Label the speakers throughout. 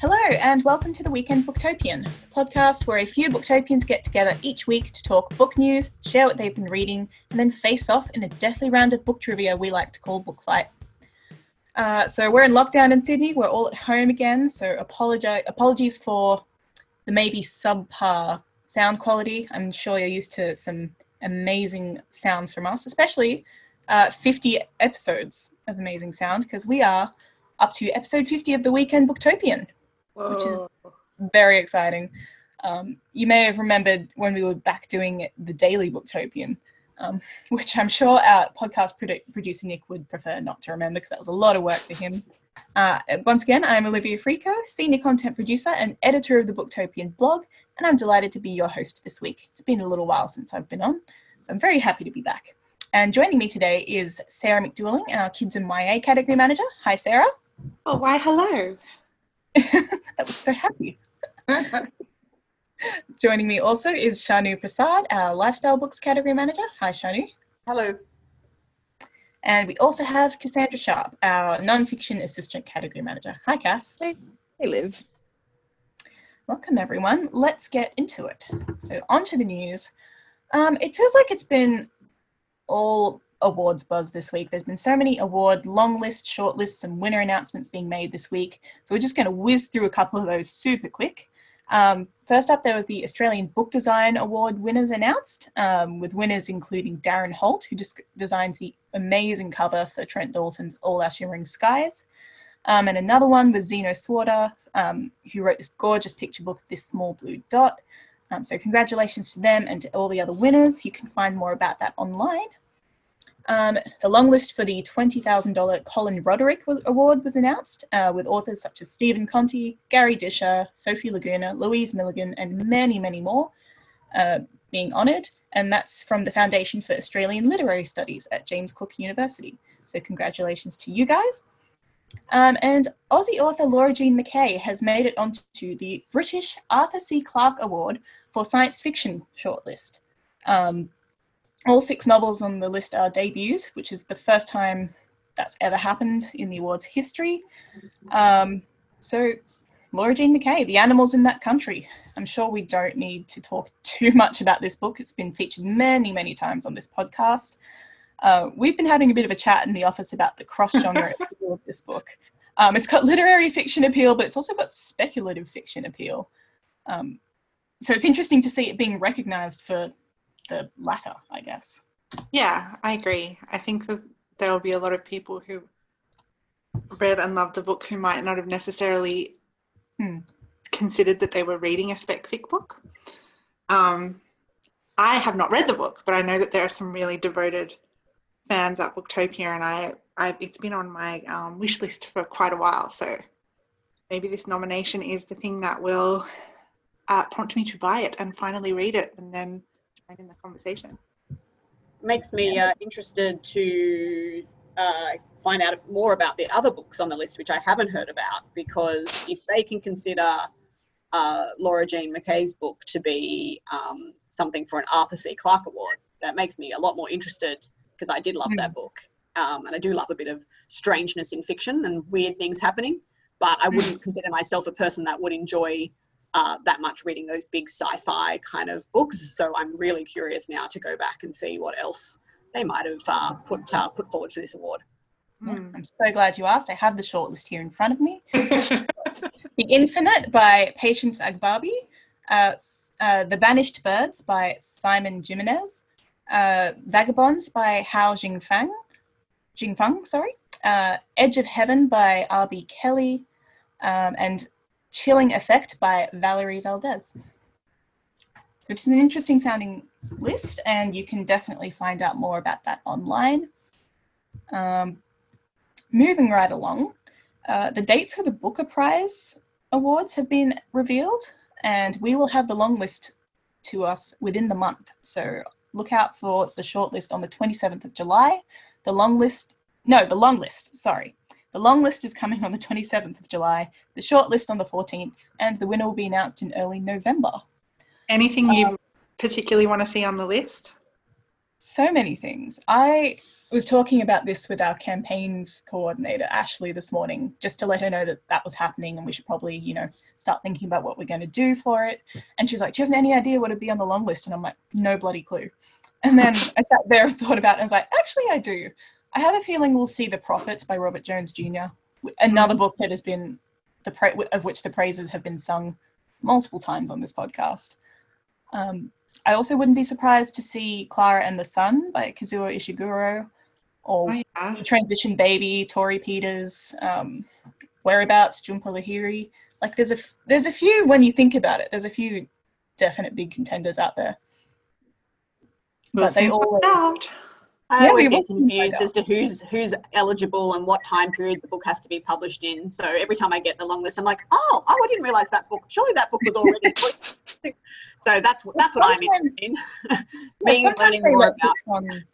Speaker 1: Hello, and welcome to the Weekend Booktopian, a podcast where a few Booktopians get together each week to talk book news, share what they've been reading, and then face off in a deathly round of book trivia we like to call Book Fight. Uh, so we're in lockdown in Sydney. We're all at home again. So apologies for the maybe subpar sound quality. I'm sure you're used to some amazing sounds from us, especially uh, 50 episodes of amazing sound because we are up to episode 50 of the Weekend Booktopian,
Speaker 2: Whoa.
Speaker 1: which is very exciting. Um, you may have remembered when we were back doing the Daily Booktopian, um, which I'm sure our podcast produ- producer Nick would prefer not to remember because that was a lot of work for him. Uh, once again, I'm Olivia Frico, senior content producer and editor of the Booktopian blog, and I'm delighted to be your host this week. It's been a little while since I've been on, so I'm very happy to be back. And joining me today is Sarah McDuling, our Kids and YA category manager. Hi, Sarah.
Speaker 2: Oh, why, hello.
Speaker 1: that was so happy. Joining me also is Shanu Prasad, our lifestyle books category manager. Hi, Shanu.
Speaker 3: Hello.
Speaker 1: And we also have Cassandra Sharp, our non-fiction assistant category manager. Hi, Cass.
Speaker 3: Hey, Liv.
Speaker 1: Welcome, everyone. Let's get into it. So, on to the news. Um, it feels like it's been all awards buzz this week. There's been so many award long lists, short lists, and winner announcements being made this week. So, we're just going to whiz through a couple of those super quick. Um, first up, there was the Australian Book Design Award winners announced, um, with winners including Darren Holt, who just designs the amazing cover for Trent Dalton's All Our Shimmering Skies. Um, and another one was Zeno Sworder, um, who wrote this gorgeous picture book, This Small Blue Dot. Um, so congratulations to them and to all the other winners. You can find more about that online. Um, the long list for the $20,000 Colin Roderick was, Award was announced, uh, with authors such as Steven Conte, Garry Disher, Sophie Laguna, Louise Milligan, and many, many more uh, being honoured. And that's from the Foundation for Australian Literary Studies at James Cook University. So congratulations to you guys. Um, and Aussie author Laura Jean McKay has made it onto the British Arthur C. Clarke Award for Science Fiction shortlist. Um, all six novels on the list are debuts, which is the first time that's ever happened in the award's history. Um, so, Laura Jean McKay, The Animals in That Country. I'm sure we don't need to talk too much about this book. It's been featured many, many times on this podcast. Uh, we've been having a bit of a chat in the office about the cross genre appeal of this book. Um, it's got literary fiction appeal, but it's also got speculative fiction appeal. Um, so it's interesting to see it being recognized for the latter, I guess.
Speaker 2: Yeah, I agree. I think that there will be a lot of people who read and loved the book who might not have necessarily
Speaker 1: Hmm.
Speaker 2: considered that they were reading a spec fic book. Um, I have not read the book, but I know that there are some really devoted fans at Booktopia, and I, I it's been on my um, wish list for quite a while. So maybe this nomination is the thing that will uh, prompt me to buy it and finally read it, and then in the conversation.
Speaker 3: Makes me uh, interested to uh, find out more about the other books on the list, which I haven't heard about, because if they can consider uh, Laura Jean McKay's book to be um, something for an Arthur C. Clarke Award, that makes me a lot more interested because I did love that book. Um, and I do love a bit of strangeness in fiction and weird things happening, but I wouldn't consider myself a person that would enjoy uh, that much reading those big sci-fi kind of books. So I'm really curious now to go back and see what else they might have uh, put uh, put forward for this award.
Speaker 2: Hmm.
Speaker 1: I'm so glad you asked. I have the shortlist here in front of me. the Infinite by Patience Agbabi, uh, uh, The Banished Birds by Simon Jimenez, uh, Vagabonds by Hao Jingfang, Jingfang, sorry, uh, Edge of Heaven by R.B. Kelly, um, and Chilling Effect by Valerie Valdez. Which is an interesting sounding list, and you can definitely find out more about that online. Um, moving right along, uh, the dates for the Booker Prize awards have been revealed, and we will have the long list to us within the month. So look out for the short list on the 27th of July. The long list, no, the long list, sorry. The long list is coming on the 27th of July, the short list on the 14th, and the winner will be announced in early November.
Speaker 2: Anything you um, particularly want to see on the list?
Speaker 1: so many things. I was talking about this with our campaigns coordinator Ashley this morning, just to let her know that that was happening and we should probably, you know, start thinking about what we're going to do for it. And she was like, "Do you have any idea what it'd be on the long list?" And I'm like, "No bloody clue." And then I sat there and thought about it and was like, "Actually, I do. I have a feeling we'll see The Prophets by Robert Jones Jr. Another book that has been the pra- of which the praises have been sung multiple times on this podcast. Um, I also wouldn't be surprised to see Clara and the Sun by Kazuo Ishiguro, or
Speaker 2: Oh, yeah.
Speaker 1: Transition Baby, Torrey Peters, um, Whereabouts, Jhumpa Lahiri. Like there's a f- there's a few when you think about it. There's a few definite big contenders out there.
Speaker 2: We'll
Speaker 1: But they all
Speaker 2: out.
Speaker 3: I
Speaker 1: Yeah,
Speaker 3: always get
Speaker 1: will soon find
Speaker 3: confused as to who's who's eligible and what time period the book has to be published in. So every time I get the long list, I'm like, oh, oh, I didn't realize that book. Surely that book was already. so that's that's what I'm interested in.
Speaker 1: Sometimes
Speaker 3: learning more about.
Speaker 1: on.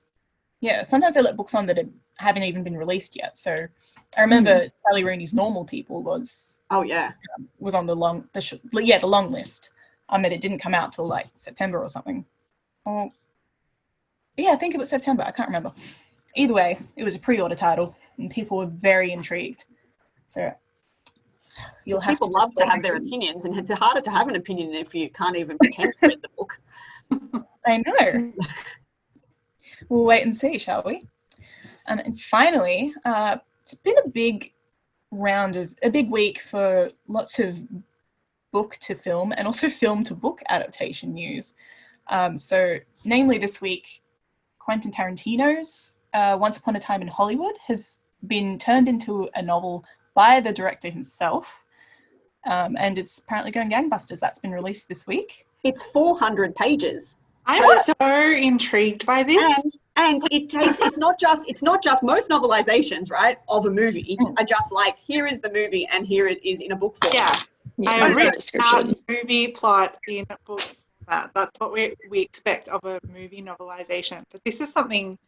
Speaker 1: Yeah, sometimes they let books on that haven't even been released yet. So I remember Sally Rooney's Normal People was
Speaker 3: Oh yeah,
Speaker 1: was on the long the sh- yeah the long list. Um, that it didn't come out till like September or something. Or yeah, I think it was September. I can't remember. Either way, it was a pre-order title, and people were very intrigued. So you'll have
Speaker 3: people
Speaker 1: to
Speaker 3: love to have their opinions, and it's harder to have an opinion if you can't even pretend to read the book.
Speaker 1: I know. we'll wait and see, shall we? Um, and finally, uh, it's been a big round of a big week for lots of book to film and also film to book adaptation news. Um, so, namely, this week, Quentin Tarantino's uh, Once Upon a Time in Hollywood has been turned into a novel by the director himself. Um, and it's apparently going gangbusters. That's been released this week.
Speaker 3: It's 400 pages.
Speaker 2: I'm so intrigued by this.
Speaker 3: and and it takes it's not just it's not just most novelizations right of a movie
Speaker 1: Mm.
Speaker 3: are just like here is the movie and here it is in a book form
Speaker 2: Yeah,
Speaker 4: Yeah,
Speaker 2: I
Speaker 4: that's the
Speaker 2: read
Speaker 4: description.
Speaker 2: out movie plot in a book format. That's what we, we expect of a movie novelization. But this is something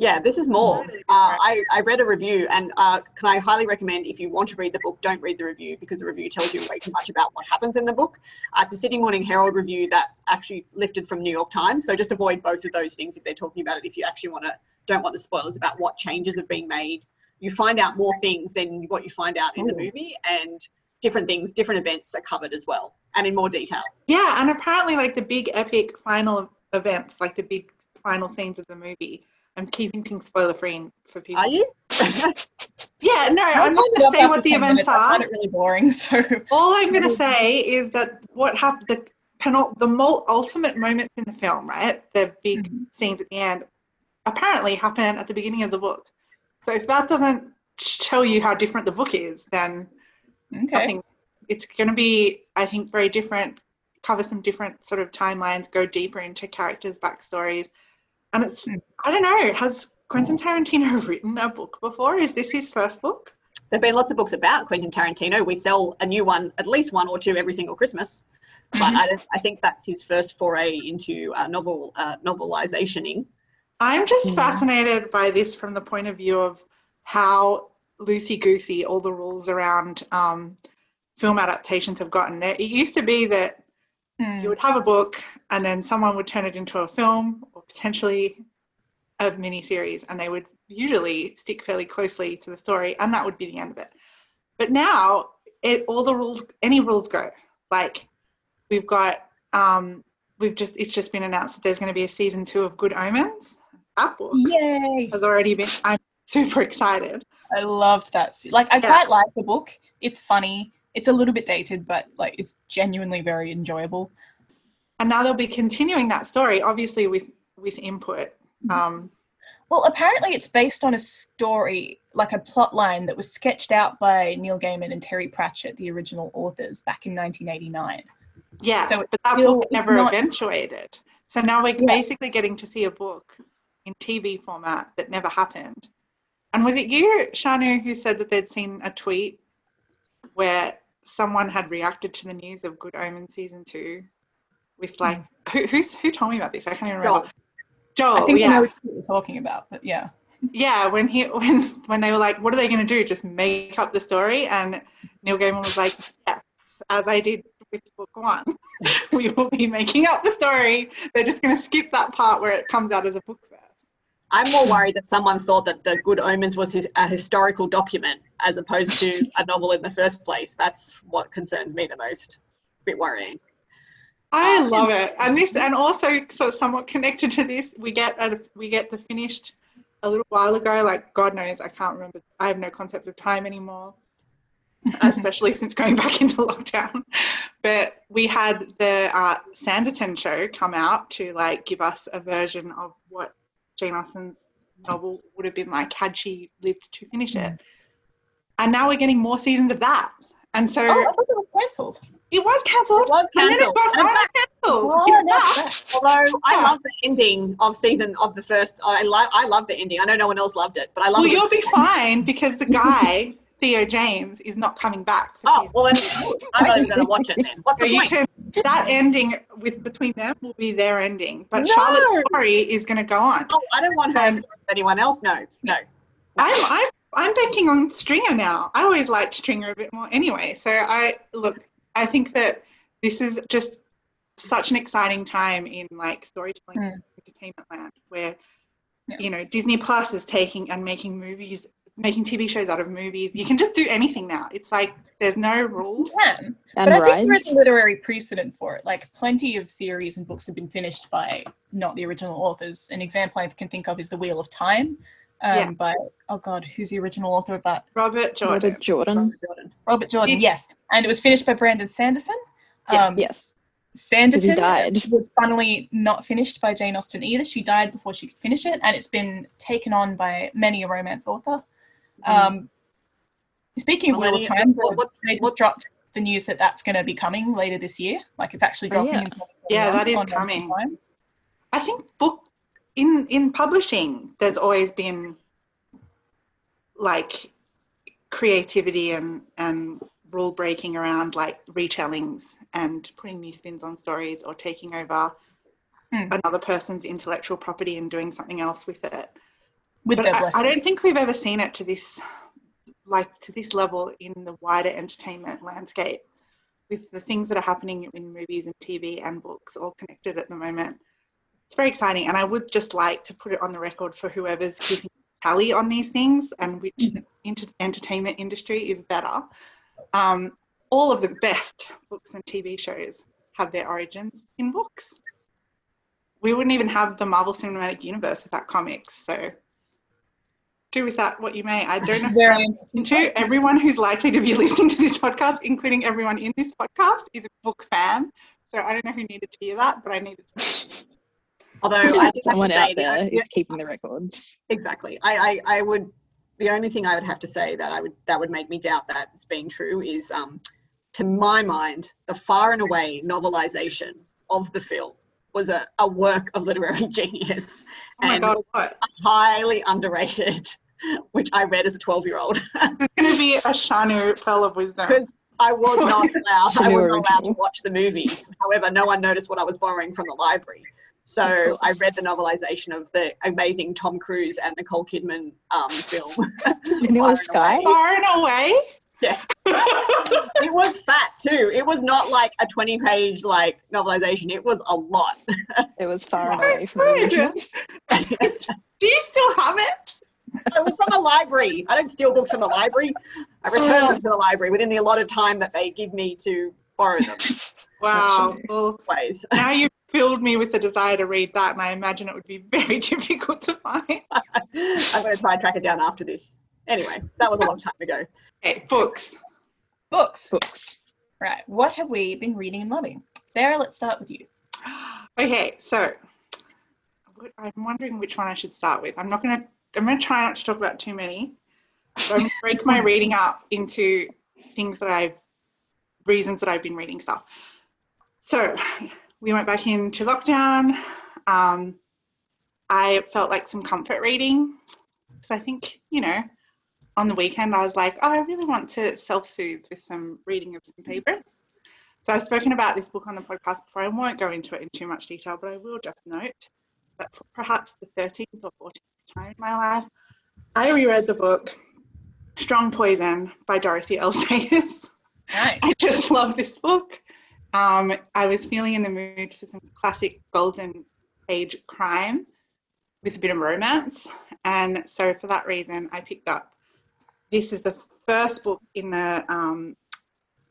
Speaker 3: yeah this is more uh. I, I read a review and uh, can i highly recommend if you want to read the book don't read the review because the review tells you way too much about what happens in the book uh, it's a sydney morning herald review that's actually lifted from new york times so just avoid both of those things if they're talking about it if you actually want to don't want the spoilers about what changes have been made you find out more things than what you find out in the movie and different things different events are covered as well and in more detail
Speaker 2: Yeah, and apparently, like the big epic final events, like the big final scenes of the movie. I'm keeping things spoiler free for people.
Speaker 3: are you
Speaker 2: Yeah, no,
Speaker 1: I'll
Speaker 2: I'm not going to say what the events
Speaker 1: minutes. I
Speaker 2: are.
Speaker 1: find it really boring. So
Speaker 2: All I'm going to say is that what happened, the penul- the mul- ultimate moments in the film, right? The big
Speaker 1: Mhm.
Speaker 2: scenes at the end, apparently happen at the beginning of the book. So if that doesn't tell you how different the book is, then I think it's going to be, I think, very different. Cover some different sort of timelines, go deeper into characters' backstories, and it's
Speaker 1: Hmm.
Speaker 2: I don't know. Has Quentin Tarantino written a book before? Is this his first book?
Speaker 3: There have been lots of books about Quentin Tarantino. We sell a new one, at least one or two every single Christmas. But I, I think that's his first foray into uh, novel uh, novelizationing.
Speaker 2: I'm just
Speaker 1: Hmm.
Speaker 2: fascinated by this from the point of view of how loosey goosey all the rules around um, film adaptations have gotten. It it used to be that
Speaker 1: Hmm.
Speaker 2: you would have a book and then someone would turn it into a film or potentially a mini series and they would usually stick fairly closely to the story and that would be the end of it but now it all the rules any rules go like we've got um we've just it's just been announced that there's going to be a season two of good omens that book
Speaker 1: Yay!
Speaker 2: has already been i'm super excited
Speaker 1: I loved that. Like, I
Speaker 2: Yeah.
Speaker 1: quite like the book. It's funny. It's a little bit dated, but like, it's genuinely very enjoyable.
Speaker 2: and now they'll be continuing that story obviously with with input um
Speaker 1: Well, apparently, it's based on a story, like a plot line that was sketched out by Neil Gaiman and Terry Pratchett, the original authors, back in 1989.
Speaker 2: Yeah,
Speaker 1: So
Speaker 2: but that
Speaker 1: still-
Speaker 2: book never
Speaker 1: not-
Speaker 2: eventuated. So now we're
Speaker 1: Yeah.
Speaker 2: basically getting to see a book in TV format that never happened. And was it you, Shanu, who said that they'd seen a tweet where someone had reacted to the news of Good Omen season two with like hmm. who who's who told me about this? I can't even remember. Joel,
Speaker 1: I think I
Speaker 2: yeah,
Speaker 1: know what you're talking about, but yeah.
Speaker 2: yeah. When he when when they were like, what are they going to do? Just make up the story? And Neil Gaiman was like, yes, as I did with book one, we will be making up the story. They're just going to skip that part where it comes out as a book.
Speaker 3: I'm more worried that someone thought that the Good Omens was his, a historical document as opposed to a novel in the first place. That's what concerns me the most. A bit worrying.
Speaker 2: I
Speaker 3: Um,
Speaker 2: love it, and this, and also so somewhat connected to this, we get a, we get the finished a little while ago. Like God knows, I can't remember. I have no concept of time anymore, especially since going back into lockdown. But we had the uh, Sanditon show come out to like give us a version of what Jane Austen's novel would have been like had she lived to finish it. Mm. And now we're getting more seasons of that. And so
Speaker 1: Oh, I thought it was cancelled.
Speaker 2: it was cancelled.
Speaker 3: It was
Speaker 2: And then it
Speaker 3: cancelled.
Speaker 2: got
Speaker 3: And it's back.
Speaker 2: cancelled.
Speaker 1: Oh,
Speaker 2: It's
Speaker 1: no,
Speaker 2: back.
Speaker 1: it's
Speaker 3: Although I love the ending of season of the first, I like I love the ending. I know no one else loved it, but I love it
Speaker 2: Well,
Speaker 3: it.
Speaker 2: you'll be fine because the guy, Theo James, is not coming back.
Speaker 3: Oh well, then I'm not even going to watch it then. What's
Speaker 2: So
Speaker 3: the
Speaker 2: you
Speaker 3: point?
Speaker 2: That ending with between them will be their ending, but
Speaker 3: No.
Speaker 2: Charlotte's story is going to go on.
Speaker 3: Oh, I don't want her
Speaker 2: Um,
Speaker 3: anyone else. No, no.
Speaker 2: I'm I'm I'm banking on Stringer now. I always liked Stringer a bit more anyway. So I look, I think that this is just such an exciting time in like storytelling
Speaker 1: Mm.
Speaker 2: entertainment land where
Speaker 1: Yeah.
Speaker 2: you know Disney Plus is taking and making movies making TV shows out of movies. You can just do anything now. It's like there's no rules.
Speaker 1: You can.
Speaker 4: And
Speaker 1: but I think there is a literary precedent for it. Like plenty of series and books have been finished by not the original authors. An example I can think of is The Wheel of Time, um,
Speaker 2: Yeah.
Speaker 1: by oh god, who's the original author of that?
Speaker 2: Robert Jordan.
Speaker 4: Robert Jordan.
Speaker 3: Robert Jordan.
Speaker 1: Robert Jordan. Yes, and it was finished by Brandon Sanderson.
Speaker 2: Yeah.
Speaker 1: Um,
Speaker 4: Yes.
Speaker 1: Sanditon
Speaker 4: died.
Speaker 1: was funnily not finished by Jane Austen either. She died before she could finish it, and it's been taken on by many a romance author. Um, speaking of
Speaker 3: How
Speaker 1: Wheel of Time,
Speaker 3: what- what's-
Speaker 1: they just
Speaker 3: what's-
Speaker 1: dropped the news that that's going to be coming later this year. Like it's actually
Speaker 4: Oh,
Speaker 1: dropping
Speaker 4: yeah.
Speaker 1: in
Speaker 2: Yeah, that is coming. I think book in in publishing, there's always been like creativity and and rule breaking around like retellings and putting new spins on stories or taking over
Speaker 1: Hmm.
Speaker 2: another person's intellectual property and doing something else with it.
Speaker 1: With
Speaker 2: But
Speaker 1: their
Speaker 2: I, I don't think we've ever seen it to this like to this level in the wider entertainment landscape with the things that are happening in movies and TV and books all connected at the moment. It's very exciting and I would just like to put it on the record for whoever's keeping tally on these things and which
Speaker 1: Mhm.
Speaker 2: inter- entertainment industry is better. Um, all of the best books and TV shows have their origins in books. We wouldn't even have the Marvel Cinematic Universe without comics, so do with that what you may. I don't know.
Speaker 1: Very interesting.
Speaker 2: To everyone who's likely to be listening to this podcast, including everyone in this podcast, is a book fan. So I don't know who needed to hear that, but I needed to.
Speaker 3: Although I do have
Speaker 4: Someone
Speaker 3: to
Speaker 4: out
Speaker 3: the
Speaker 4: there
Speaker 3: only-
Speaker 4: is keeping the records.
Speaker 3: exactly. I, I I would. The only thing I would have to say that I would that would make me doubt that it's being true is, um, to my mind, the far and away novelization of the film was a, a work of literary genius
Speaker 2: Oh
Speaker 3: and
Speaker 2: god, what?
Speaker 3: highly underrated, which I read as a twelve year old.
Speaker 2: There's going to be a Shanu Pearl of Wisdom.
Speaker 3: because I was not allowed. I was not allowed to watch the movie. However, no one noticed what I was borrowing from the library. So I read the novelization of the amazing Tom Cruise and Nicole Kidman um, film.
Speaker 4: Vanilla
Speaker 3: Far and
Speaker 4: Sky?
Speaker 3: Away.
Speaker 2: Far and away.
Speaker 3: Yes, it was fat too. It was not like a twenty-page like novelization. It was a lot.
Speaker 4: It was far away from the
Speaker 2: right.
Speaker 4: original.
Speaker 2: Do you still have it?
Speaker 3: It was from the library. I don't steal books from the library. I return them oh. to the library within the allotted time that they give me to borrow them.
Speaker 2: Wow.
Speaker 4: Shanu.
Speaker 2: Well,
Speaker 3: Ways.
Speaker 2: now you've filled me with the desire to read that, and I imagine it would be very difficult to find.
Speaker 3: I'm going to try and track it down after this. Anyway, that was a long time ago.
Speaker 2: Okay, books.
Speaker 1: Books.
Speaker 4: Books.
Speaker 1: Right. What have we been reading and loving? Sarah, let's start with you.
Speaker 2: Okay, so I'm wondering which one I should start with. I'm not going to. I'm going to try not to talk about too many. So I'm going to break my reading up into things that I've reasons that I've been reading stuff. So we went back into lockdown. Um, I felt like some comfort reading because I think you know on the weekend I was like, oh, I really want to self-soothe with some reading of some favorites. So I've spoken about this book on the podcast before. I won't go into it in too much detail, but I will just note that for perhaps the 13th or 14th time in my life, I reread the book Strong Poison by Dorothy L. Sayers.
Speaker 1: Nice.
Speaker 2: I just love this book. Um, I was feeling in the mood for some classic golden age crime. with a bit of romance. And so for that reason, I picked up. This is the first book in the. Um,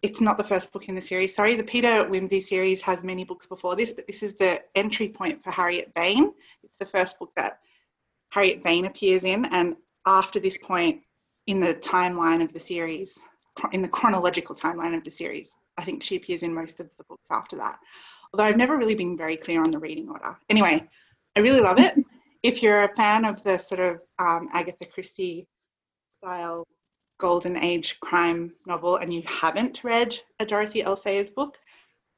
Speaker 2: it's not the first book in the series. Sorry, the Peter Wimsey series has many books before this, but this is the entry point for Harriet Vane. It's the first book that Harriet Vane appears in, and after this point in the timeline of the series, in the chronological timeline of the series, I think she appears in most of the books after that. Although I've never really been very clear on the reading order. Anyway, I really love it. If you're a fan of the sort of um, Agatha Christie style golden age crime novel and you haven't read a Dorothy L. Sayers book,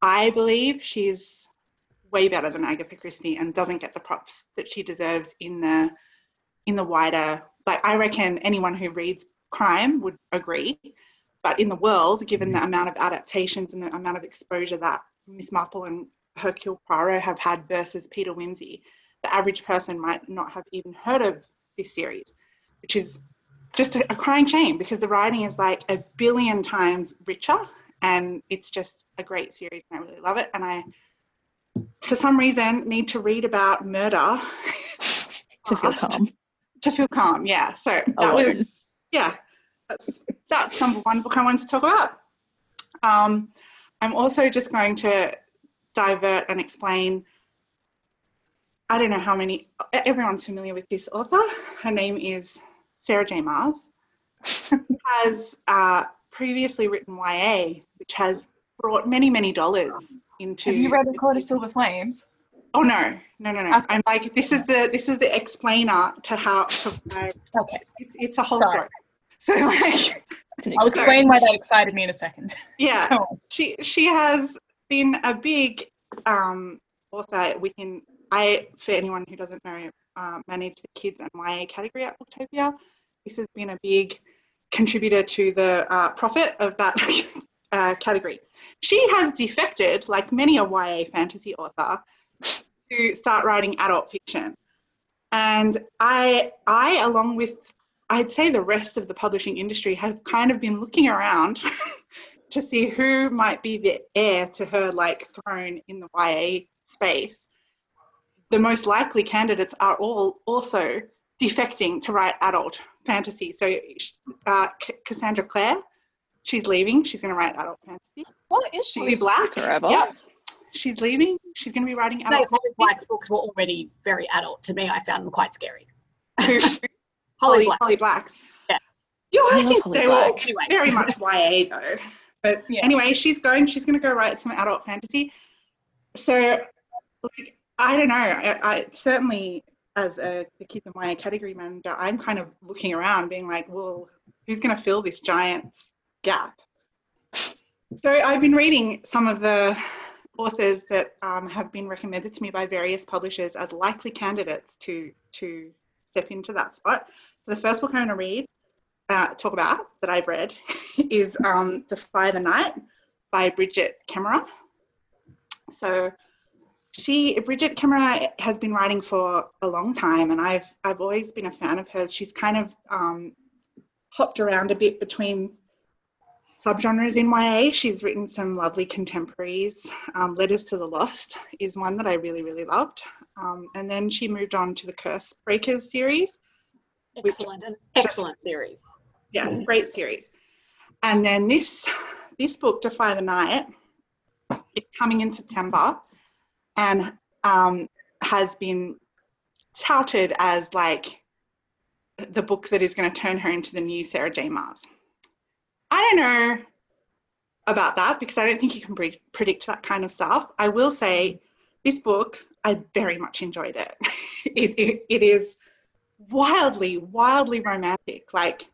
Speaker 2: I believe she's way better than Agatha Christie and doesn't get the props that she deserves in the in the wider like I reckon anyone who reads crime would agree. But in the world, given the mm-hmm. amount of adaptations and the amount of exposure that Miss Marple and Hercule Poirot have had versus Peter Wimsey, the average person might not have even heard of this series, which is just a, a crying shame because the writing is like a billion times richer and it's just a great series and I really love it. And I, for some reason, need to read about murder
Speaker 4: to feel calm.
Speaker 2: To feel calm, yeah. So that
Speaker 4: Alone.
Speaker 2: was, yeah, that's, that's number one book I wanted to talk about. Um, I'm also just going to divert and explain. I don't know how many, everyone's familiar with this author. Her name is Sarah J. Maas. has uh, previously written YA, which has brought many, many dollars into.
Speaker 1: Have you read The Court of Silver Flames?
Speaker 2: Oh no, no, no, no!
Speaker 1: Okay.
Speaker 2: I'm like this is the this is the explainer to how to why
Speaker 1: Okay.
Speaker 2: it's, it's a whole
Speaker 1: Sorry.
Speaker 2: story. So like
Speaker 1: I'll explain why that excited me in a second.
Speaker 2: yeah, she she has been a big um, author within. I for anyone who doesn't know, uh, manage the kids and YA category at Booktopia. This has been a big contributor to the uh, profit of that uh, category. She has defected, like many a YA fantasy author, to start writing adult fiction. And I, I, along with, I'd say the rest of the publishing industry, have kind of been looking around to see who might be the heir to her like throne in the YA space. The most likely candidates are all also defecting to write adult fantasy. So uh, C- Cassandra Clare, she's leaving. She's going to write adult fantasy.
Speaker 1: What is
Speaker 2: Holly
Speaker 1: she?
Speaker 2: Black,
Speaker 4: Forever.
Speaker 2: Yep, she's leaving. She's going to be writing
Speaker 3: Say
Speaker 2: adult.
Speaker 3: Holly Black's books were already very adult. To me, I found them quite scary. Holly
Speaker 2: Holly,
Speaker 3: Black.
Speaker 2: Holly Black's.
Speaker 3: Yeah.
Speaker 2: Yeah,
Speaker 4: I
Speaker 2: I, think
Speaker 4: Holly
Speaker 2: they were
Speaker 3: Anyway.
Speaker 2: very much YA though. But
Speaker 1: Yeah.
Speaker 2: anyway, she's going. She's going to go write some adult fantasy. So, like, I don't know. I, I certainly, as a the kids and YA category manager, I'm kind of looking around, being like, well, who's going to fill this giant gap? So I've been reading some of the authors that um, have been recommended to me by various publishers as likely candidates to to step into that spot. So the first book I'm going to read, uh, talk about that I've read, is um, Defy the Night by Brigid Kemmerer. So she, Brigid Kemmerer, has been writing for a long time, and I've I've always been a fan of hers. She's kind of um, hopped around a bit between subgenres in YA. She's written some lovely contemporaries. Um, Letters to the Lost is one that I really really loved, um, and then she moved on to the Curse Breakers series Which-
Speaker 3: Excellent, an excellent series.
Speaker 2: yeah, great series. And then this this book, Defy the Night, is coming in September, and um, has been touted as like the book that is going to turn her into the new Sarah J. Maas. I don't know about that because I don't think you can pre- predict that kind of stuff. I will say this book, I very much enjoyed it. it, it, it is wildly, wildly romantic. Like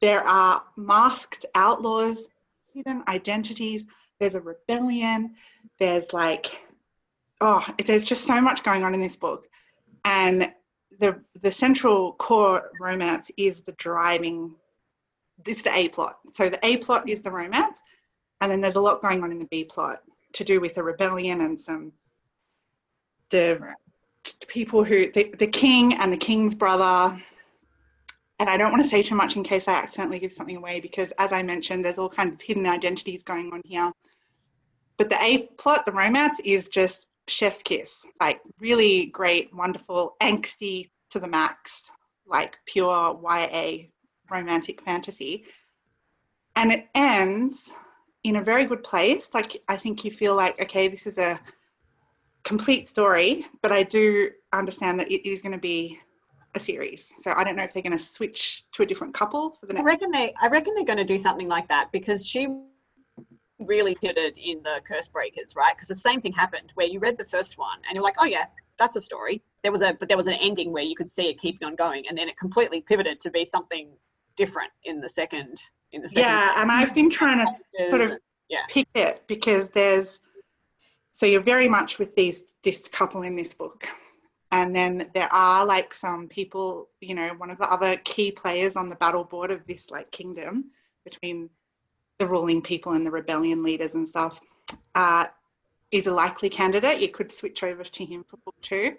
Speaker 2: there are masked outlaws, hidden identities, there's a rebellion, there's like, oh, there's just so much going on in this book. And the the central core romance is the driving it's the A plot. So the A plot is the romance, and then there's a lot going on in the B plot to do with the rebellion and some the people who the, the king and the king's brother and I don't want to say too much in case I accidentally give something away because, as I mentioned, there's all kinds of hidden identities going on here. But the A plot, the romance, is just chef's kiss, like really great, wonderful, angsty to the max, like pure YA romantic fantasy. And it ends in a very good place. Like, I think you feel like, okay, this is a complete story, but I do understand that it is going to be a series. So I don't know if they're going to switch to a different couple for the next.
Speaker 3: I reckon they. I reckon they're going to do something like that because she really pivoted in the Curse Breakers, right? Because the same thing happened where you read the first one and you're like, oh yeah, that's a story. There was a, but there was an ending where you could see it keeping on going, and then it completely pivoted to be something different in the second. In the second.
Speaker 2: Yeah, and I've been trying to sort of
Speaker 3: and- yeah.
Speaker 2: pick it because there's so you're very much with these this couple in this book and then there are like some people you know one of the other key players on the battle board of this like kingdom between the ruling people and the rebellion leaders and stuff uh, is a likely candidate. You could switch over to him for book two.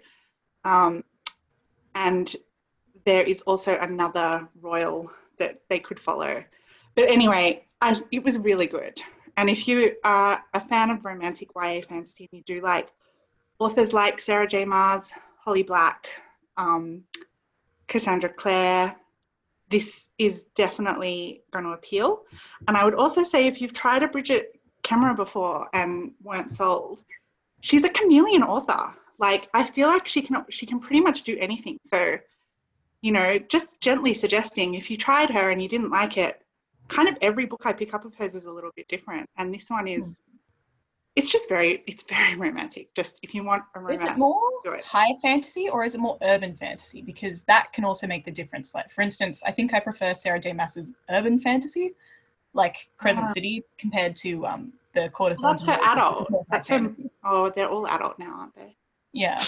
Speaker 2: Um, and there is also another royal that they could follow. But anyway I, it was really good. And if you are a fan of romantic YA fantasy and you do like authors like Sarah J. Maas, Holly Black, um, Cassandra Clare, this is definitely going to appeal. And I would also say if you've tried a Brigid Kemmerer before and weren't sold, she's a chameleon author. Like I feel like she can she can pretty much do anything. So, you know, just gently suggesting if you tried her and you didn't like it, kind of every book I pick up of hers is a little bit different, and this one is. Hmm. It's just very, it's very romantic. Just if you want a romance,
Speaker 1: Is it more
Speaker 2: it.
Speaker 1: high fantasy or is it more urban fantasy? Because that can also make the difference. Like, for instance, I think I prefer Sarah J. Maas's urban fantasy, like Crescent
Speaker 2: Ah.
Speaker 1: City, compared to um, the Court of
Speaker 2: Well, that's
Speaker 1: Thorns
Speaker 2: her
Speaker 1: and Roses, which is
Speaker 2: adult. That's her- oh, they're all adult now, aren't they?
Speaker 1: Yeah.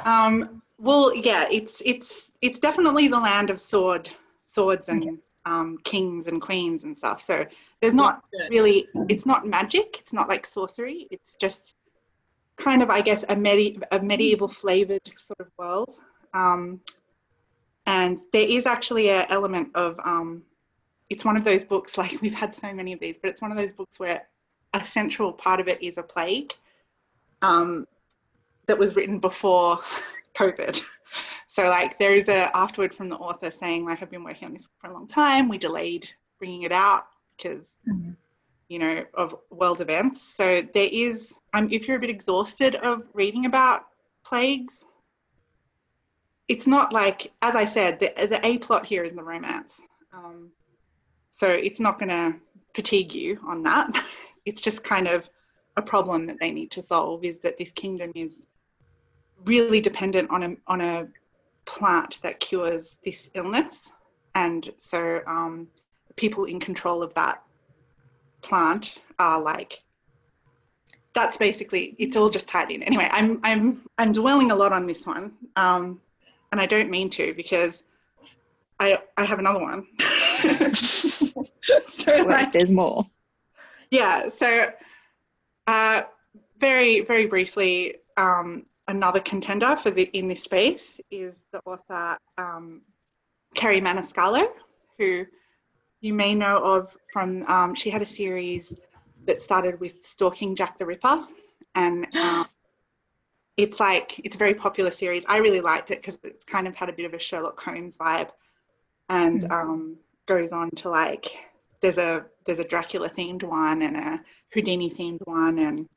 Speaker 2: Um, well, yeah, it's it's it's definitely the land of sword, swords and um, kings and queens and stuff. So there's not really, it's not magic. It's not like sorcery. It's just kind of, I guess, a, medi- a medieval flavored sort of world. Um, and there is actually an element of, um, it's one of those books, like we've had so many of these, but it's one of those books where a central part of it is a plague um, that was written before COVID. So like there is a afterward from the author saying like I've been working on this for a long time. We delayed bringing it out because
Speaker 1: Mhm.
Speaker 2: you know of world events. So there is um, if you're a bit exhausted of reading about plagues, it's not like as I said the the a plot here is the romance. Um, so it's not going to fatigue you on that. it's just kind of a problem that they need to solve is that this kingdom is really dependent on a on a plant that cures this illness, and so um, people in control of that plant are like. That's basically it's all just tied in. Anyway, I'm I'm I'm dwelling a lot on this one, um, and I don't mean to because I I have another one. so
Speaker 4: Wait,
Speaker 2: like,
Speaker 4: there's more.
Speaker 2: yeah so uh, very very briefly um, another contender for the in this space is the author um, Kerri Maniscalco who you may know of from um, she had a series that started with stalking Jack the Ripper and um, it's like it's a very popular series I really liked it because it's kind of had a bit of a Sherlock Holmes vibe and
Speaker 1: Mhm.
Speaker 2: um, goes on to like there's a there's a Dracula themed one and a Houdini themed one and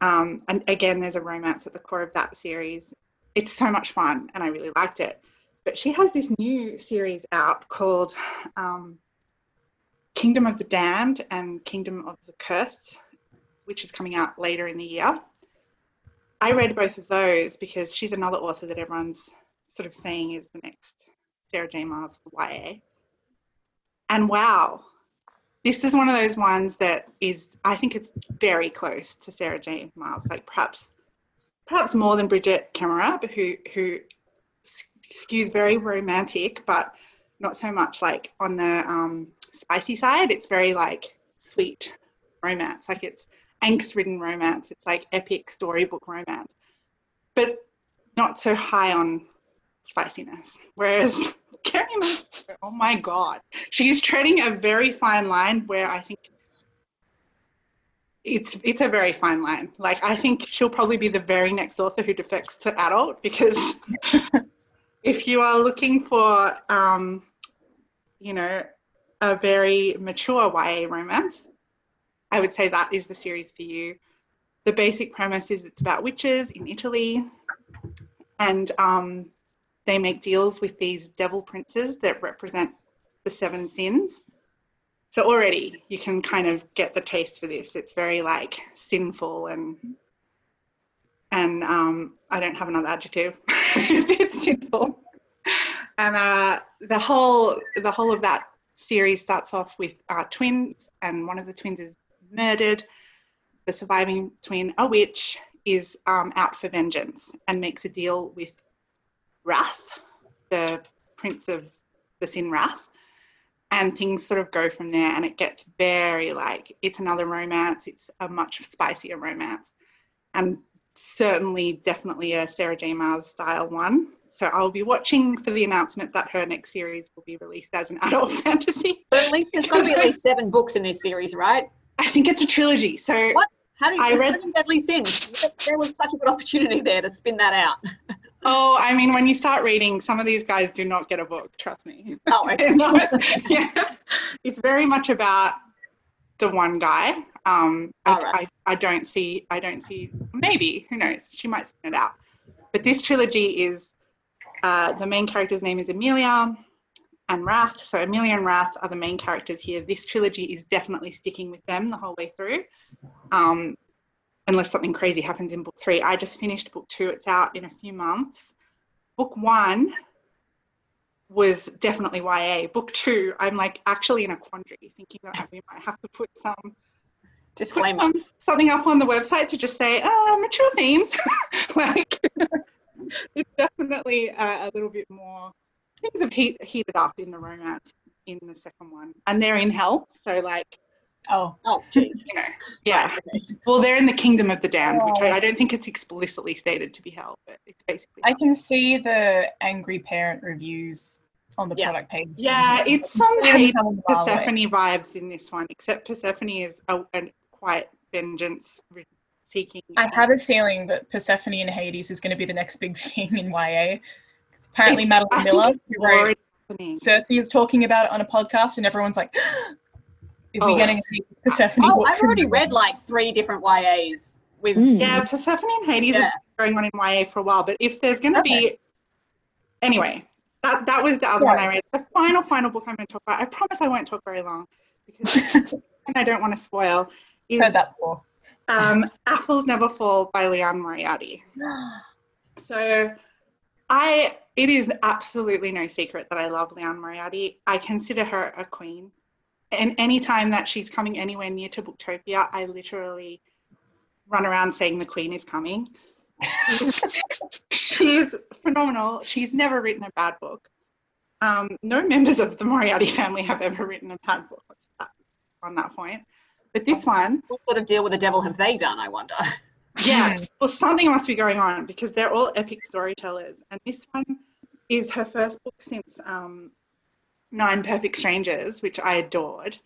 Speaker 2: um, and again there's a romance at the core of that series. It's so much fun and I really liked it. But she has this new series out called um, Kingdom of the Damned and Kingdom of the Cursed, which is coming out later in the year. I read both of those because she's another author that everyone's sort of saying is the next Sarah J. Maas YA. And wow, this is one of those ones that is, I think it's very close to Sarah J. Miles, like perhaps, perhaps more than Brigid Kemmerer, but who who skews very romantic, but not so much like on the um, spicy side. It's very like sweet romance, like it's angst-ridden romance. It's like epic storybook romance, but not so high on spiciness. Whereas Carrie Maas, oh my god, she's treading a very fine line where I think it's it's a very fine line. Like I think she'll probably be the very next author who defects to adult because if you are looking for um, you know a very mature YA romance, I would say that is the series for you. The basic premise is it's about witches in Italy, and um, they make deals with these devil princes that represent the seven sins. So already you can kind of get the taste for this. It's very like sinful and and um, I don't have another adjective. it's sinful, and uh, the whole the whole of that series starts off with uh, twins, and one of the twins is murdered. The surviving twin, a witch, is um, out for vengeance and makes a deal with Wrath, the prince of the sin Wrath, and things sort of go from there. And it gets very like it's another romance. It's a much spicier romance, and certainly, definitely a Sarah J. Maas style one. So I'll be watching for the announcement that her next series will be released as an adult fantasy.
Speaker 3: But at least there's got to be at least seven books in this series, right?
Speaker 2: I think it's a trilogy. So
Speaker 3: What? How do you
Speaker 2: I read-
Speaker 3: Seven Deadly Sins? There was such a good opportunity there to spin that out.
Speaker 2: Oh, I mean, when you start reading, some of these guys do not get a book. Trust me.
Speaker 3: Oh, okay.
Speaker 2: No, it's- yeah, it's very much about the one guy. Um, I,
Speaker 3: right.
Speaker 2: I, I don't see. I don't see. Maybe who knows? She might spin it out. But this trilogy is uh, the main character's name is Amelia and Wrath. So Amelia and Wrath are the main characters here. This trilogy is definitely sticking with them the whole way through. Um, unless something crazy happens in book three. I just finished book two. It's out in a few months. Book one was definitely YA. Book two, I'm like actually in a quandary, thinking that we might have to put some put
Speaker 3: Disclaimer.
Speaker 2: some, something up on the website to just say, oh, mature themes. like it's definitely uh, a little bit more. Things have heat, heated up in the romance in the second one, and they're in hell. So like
Speaker 1: Oh,
Speaker 3: Oh, jeez.
Speaker 2: you know, yeah. Well, they're in the kingdom of the damned, which I. I don't think it's explicitly stated to be hell, but it's basically.
Speaker 1: I
Speaker 2: hell.
Speaker 1: can see the angry parent reviews on the
Speaker 3: Yeah.
Speaker 1: product page.
Speaker 2: Yeah, it's some hate
Speaker 1: coming our way.
Speaker 2: Persephone vibes in this one, except Persephone is a, a quite vengeance seeking.
Speaker 1: I have a feeling that Persephone and Hades is going to be the next big thing in YA. Apparently,
Speaker 2: It's-
Speaker 1: Madeline
Speaker 2: I
Speaker 1: Miller, who wrote. Circe, is talking about it on a podcast, and everyone's like, "Is
Speaker 2: Oh.
Speaker 1: we getting a Persephone?"
Speaker 3: Oh, I've already read like three different YAs with.
Speaker 4: Mm.
Speaker 2: Yeah, Persephone and Hades
Speaker 3: Yeah.
Speaker 2: have been going on in YA for a while, but if there's going to be. Anyway, that, that was the other one I read. The final, final book I'm going to talk about, I promise I won't talk very long because and I don't want to spoil, is
Speaker 1: Heard that before.
Speaker 2: um, Apples Never Fall by Liane Moriarty. So I it is absolutely no secret that I love Liane Moriarty. I consider her a queen. And any time that she's coming anywhere near to Booktopia, I literally run around saying the queen is coming. she's phenomenal. She's never written a bad book. Um, no members of the Moriarty family have ever written a bad book on that point. But this one,
Speaker 3: What sort of deal with the devil have they done? I wonder.
Speaker 2: yeah, well, something must be going on because they're all epic storytellers, and this one is her first book since um, Nine Perfect Strangers, which I adored,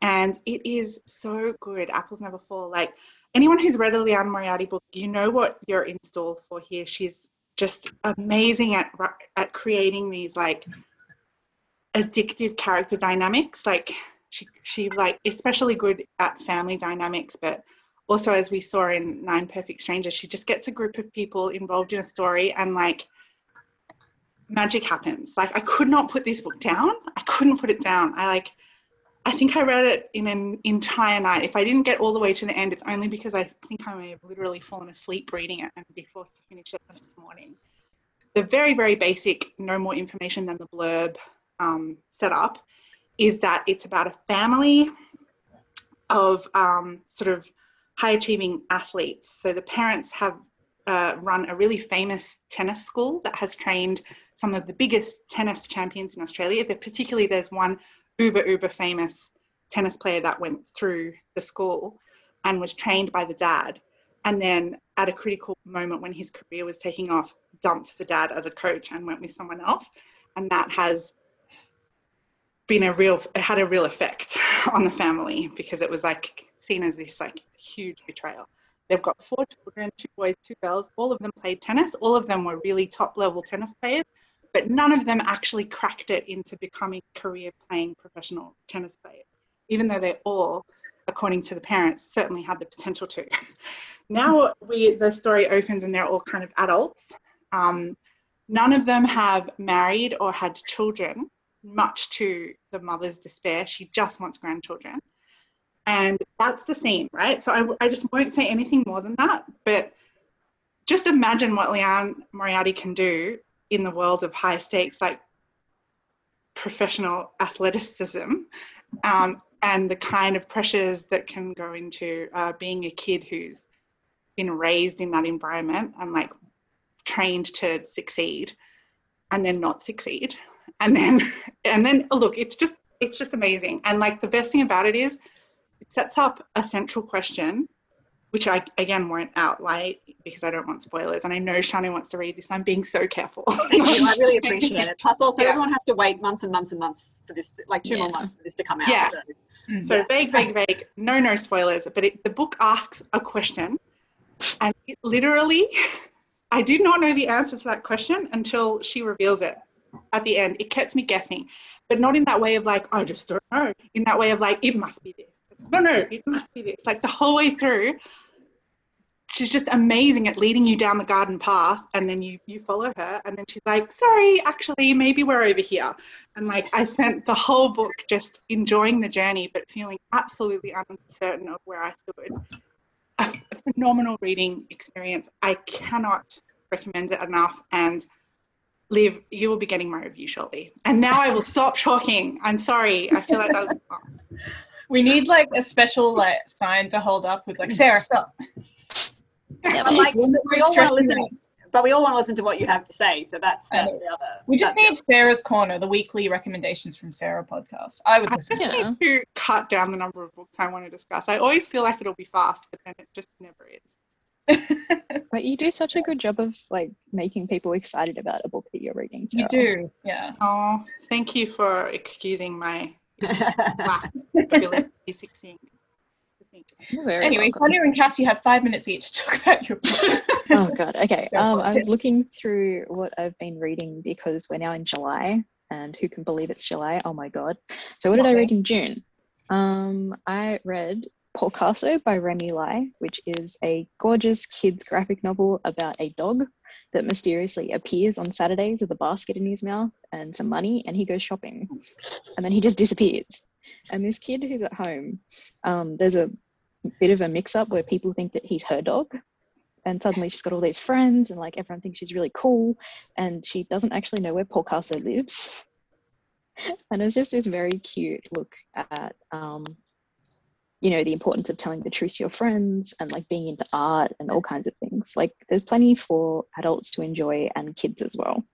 Speaker 2: and it is so good. Apples never fall. Like anyone who's read a Liane Moriarty book, you know what you're in store for here. She's just amazing at at creating these like addictive character dynamics. Like she she like especially good at family dynamics, but also as we saw in Nine Perfect Strangers, she just gets a group of people involved in a story and like magic happens. Like I could not put this book down. I couldn't put it down. I like I think I read it in an entire night. If I didn't get all the way to the end, it's only because I think I may have literally fallen asleep reading it and be forced to finish it the morning. The very, very basic, no more information than the blurb um, setup is that it's about a family of um, sort of high achieving athletes. So the parents have uh, run a really famous tennis school that has trained some of the biggest tennis champions in Australia. Particularly, there's one uber, uber famous tennis player that went through the school and was trained by the dad. And then at a critical moment when his career was taking off, dumped the dad as a coach and went with someone else. And that has been a real it had a real effect on the family because it was like seen as this like huge betrayal. They've got four children, two boys, two girls. All of them played tennis. All of them were really top level tennis players, but none of them actually cracked it into becoming career playing professional tennis players, even though they all, according to the parents, certainly had the potential to. now we the story opens and they're all kind of adults. Um, none of them have married or had children, much to the mother's despair. She just wants grandchildren. And that's the scene, right? So I, I just won't say anything more than that. But just imagine what Liane Moriarty can do in the world of high stakes, like professional athleticism, um, and the kind of pressures that can go into uh, being a kid who's been raised in that environment and like trained to succeed and then not succeed. And then and then look it's just it's just amazing. And like the best thing about it is it sets up a central question, which I again won't outline because I don't want spoilers. And I know Shanu wants to read this. I'm being so careful.
Speaker 3: I really appreciate it. Plus, also, yeah. everyone has to wait months and months and months for this, like two yeah. more months for this to come out.
Speaker 2: Yeah. So, so yeah. vague, vague, vague. No, no spoilers. But it, the book asks a question, and it literally, I did not know the answer to that question until she reveals it at the end. It kept me guessing, but not in that way of like I just don't know. In that way of like it must be this no, no, it must be this. Like the whole way through, she's just amazing at leading you down the garden path and then you you follow her and then she's like sorry actually maybe we're over here. And like i spent the whole book just enjoying the journey but feeling absolutely uncertain of where i stood. A, phenomenal reading experience. I cannot recommend it enough and liv you will be getting my review shortly. And now i will stop talking. I'm sorry. I feel like that was
Speaker 1: we need like a special like sign to hold up with like Sarah, stop.
Speaker 3: Yeah, but like we all want to listen, but we all want to listen to what you have to say. So that's that's the other.
Speaker 1: We just need Sarah's corner, the weekly recommendations from Sarah podcast. I would listen.
Speaker 2: I just to need to cut down the number of books I want to discuss. I always feel like it'll be fast, but then it just never is.
Speaker 4: but you do such a good job of like making people excited about a book that you're reading.
Speaker 1: Sarah. You do, yeah.
Speaker 2: Oh, thank you for excusing my
Speaker 1: anyway, Sonia and Cassie have five minutes each to talk about your book.
Speaker 4: oh god. Okay. Um, I was looking through what I've been reading because we're now in July, and who can believe it's July? Oh my god. So what did okay. I read in June? Um, I read Pawcasso by Remy Lai, which is a gorgeous kids graphic novel about a dog that mysteriously appears on Saturdays with a basket in his mouth and some money, and he goes shopping, and then he just disappears. And this kid who's at home, um, there's a bit of a mix-up where people think that he's her dog, and suddenly she's got all these friends, and like everyone thinks she's really cool, and she doesn't actually know where Paul Pawcasso lives. and it's just this very cute look at um, you know the importance of telling the truth to your friends and like being into art and all kinds of things like there's plenty for adults to enjoy and kids as well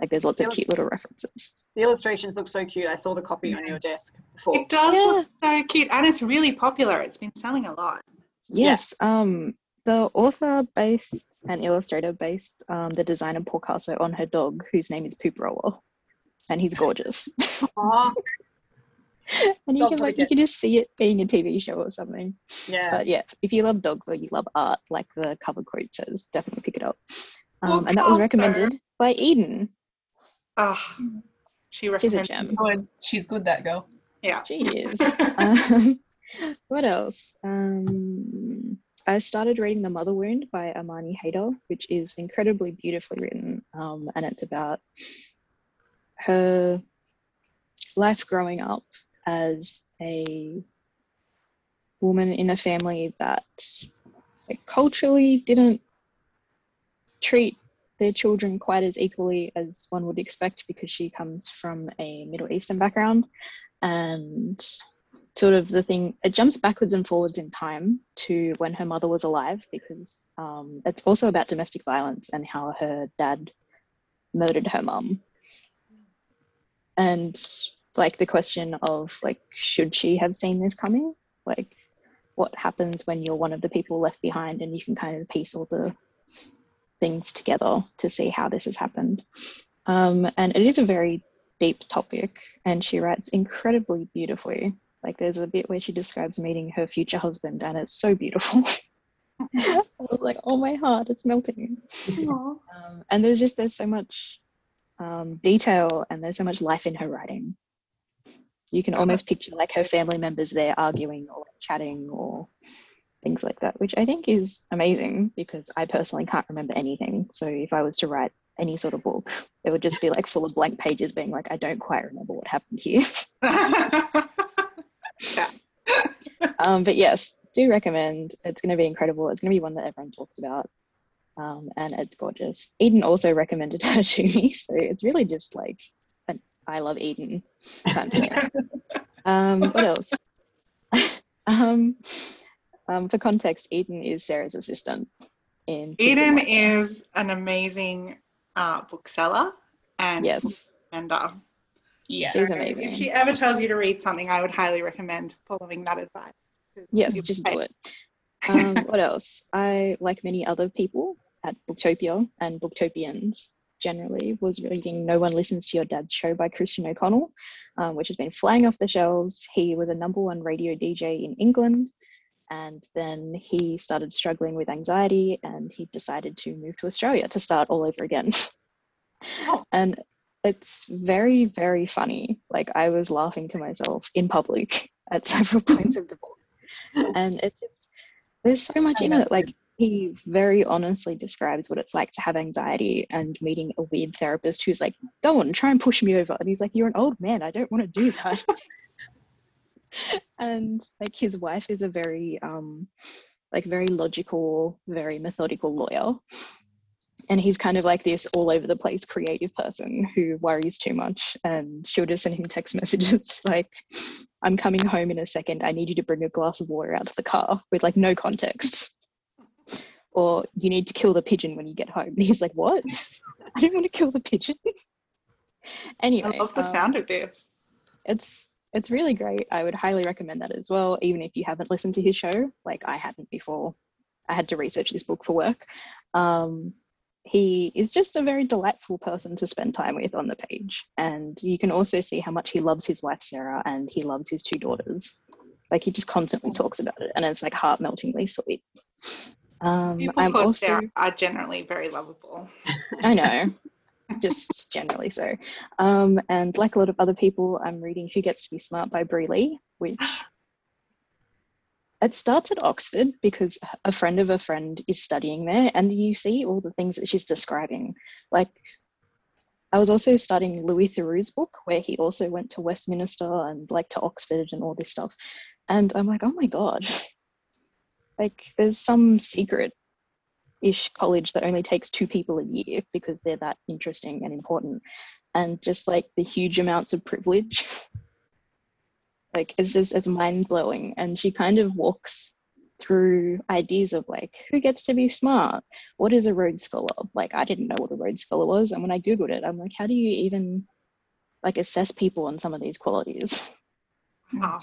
Speaker 4: like there's lots of cute little references
Speaker 3: the illustrations look so cute i saw the copy on your desk before
Speaker 2: it does yeah. look so cute and it's really popular it's been selling a lot
Speaker 4: yes yeah. um the author based and illustrator based um, the designer Pawcasso on her dog, whose name is Poop Roller, and he's gorgeous. and you can like you can just see it being a TV show or something.
Speaker 3: Yeah.
Speaker 4: But yeah, if you love dogs or you love art, like the cover quote says, definitely pick it up. Um, and that was recommended by Eden.
Speaker 2: Ah, oh, she
Speaker 4: She's a gem.
Speaker 1: Good. She's good, that girl.
Speaker 2: Yeah.
Speaker 4: She is. um, what else? Um, I started reading The Mother Wound by Amani Haydar, which is incredibly beautifully written. Um, and it's about her life growing up as a woman in a family that like, culturally didn't treat their children quite as equally as one would expect because she comes from a Middle Eastern background. And sort of the thing it jumps backwards and forwards in time to when her mother was alive because um, it's also about domestic violence and how her dad murdered her mum. And like the question of like should she have seen this coming? Like what happens when you're one of the people left behind and you can kind of piece all the things together to see how this has happened um, and it is a very deep topic, and she writes incredibly beautifully. Like there's a bit where she describes meeting her future husband, and it's so beautiful. I was like, oh my heart, it's melting. Um, and there's just there's so much um, detail and there's so much life in her writing. You can almost picture like her family members there arguing or chatting or things like that, which I think is amazing because I personally can't remember anything. So if I was to write any sort of book, it would just be like full of blank pages being like, I don't quite remember what happened here.
Speaker 2: yeah.
Speaker 4: um, but yes, do recommend. It's going to be incredible. It's going to be one that everyone talks about. Um, and it's gorgeous. Eden also recommended her to me. So it's really just like an I love Eden time to um, what else? um, um, for context, Eden is Sarah's assistant. In
Speaker 2: Eden is an amazing uh, bookseller and
Speaker 4: yes.
Speaker 2: vendor.
Speaker 4: Yeah, she's amazing.
Speaker 2: If she ever tells you to read something, I would highly recommend following that advice.
Speaker 4: Yes, just do it. Um, what else? I, like many other people at Booktopia and Booktopians generally, was reading No One Listens to Your Dad's Show by Christian O'Connell, um, which has been flying off the shelves. He was a number one radio DJ in England and then he started struggling with anxiety and he decided to move to Australia to start all over again. Oh. And it's very, very funny. Like I was laughing to myself in public at several points of the book. And it just, there's so much oh, in it. Like he very honestly describes what it's like to have anxiety and meeting a weird therapist who's like, go on, try and push me over. And he's like, you're an old man. I don't want to do that and like his wife is a very um like very logical very methodical lawyer. And he's kind of like this all over the place creative person who worries too much. And she'll just send him text messages like i'm coming home in a second. I need you to bring a glass of water out to the car with like no context. Or you need to kill the pigeon when you get home. And he's like what? I don't want to kill the pigeon. Anyway
Speaker 2: i love the um, sound of this.
Speaker 4: it's it's really great. I would highly recommend that as well, even if you haven't listened to his show, like I hadn't before. I had to research this book for work. Um, he is just a very delightful person to spend time with on the page. And you can also see how much he loves his wife, Sarah, and he loves his two daughters. Like he just constantly talks about it, and it's like heart meltingly sweet. Um,
Speaker 2: People I'm also are generally very lovable.
Speaker 4: I know. just generally so. Um, and like a lot of other people, I'm reading Who Gets to Be Smart by Bri Lee, which it starts at Oxford because a friend of a friend is studying there, and you see all the things that she's describing. Like, I was also studying Louis Theroux's book, where he also went to Westminster and like to Oxford and all this stuff. And I'm like, oh my God, like there's some secret ish college that only takes two people a year because they're that interesting and important. And just like the huge amounts of privilege. Like it's just it's mind-blowing. And she kind of walks through ideas of like who gets to be smart? What is a rhodes scholar? Like i didn't know what a rhodes scholar was. And when i googled it i'm like how do you even like assess people on some of these qualities?
Speaker 2: Oh,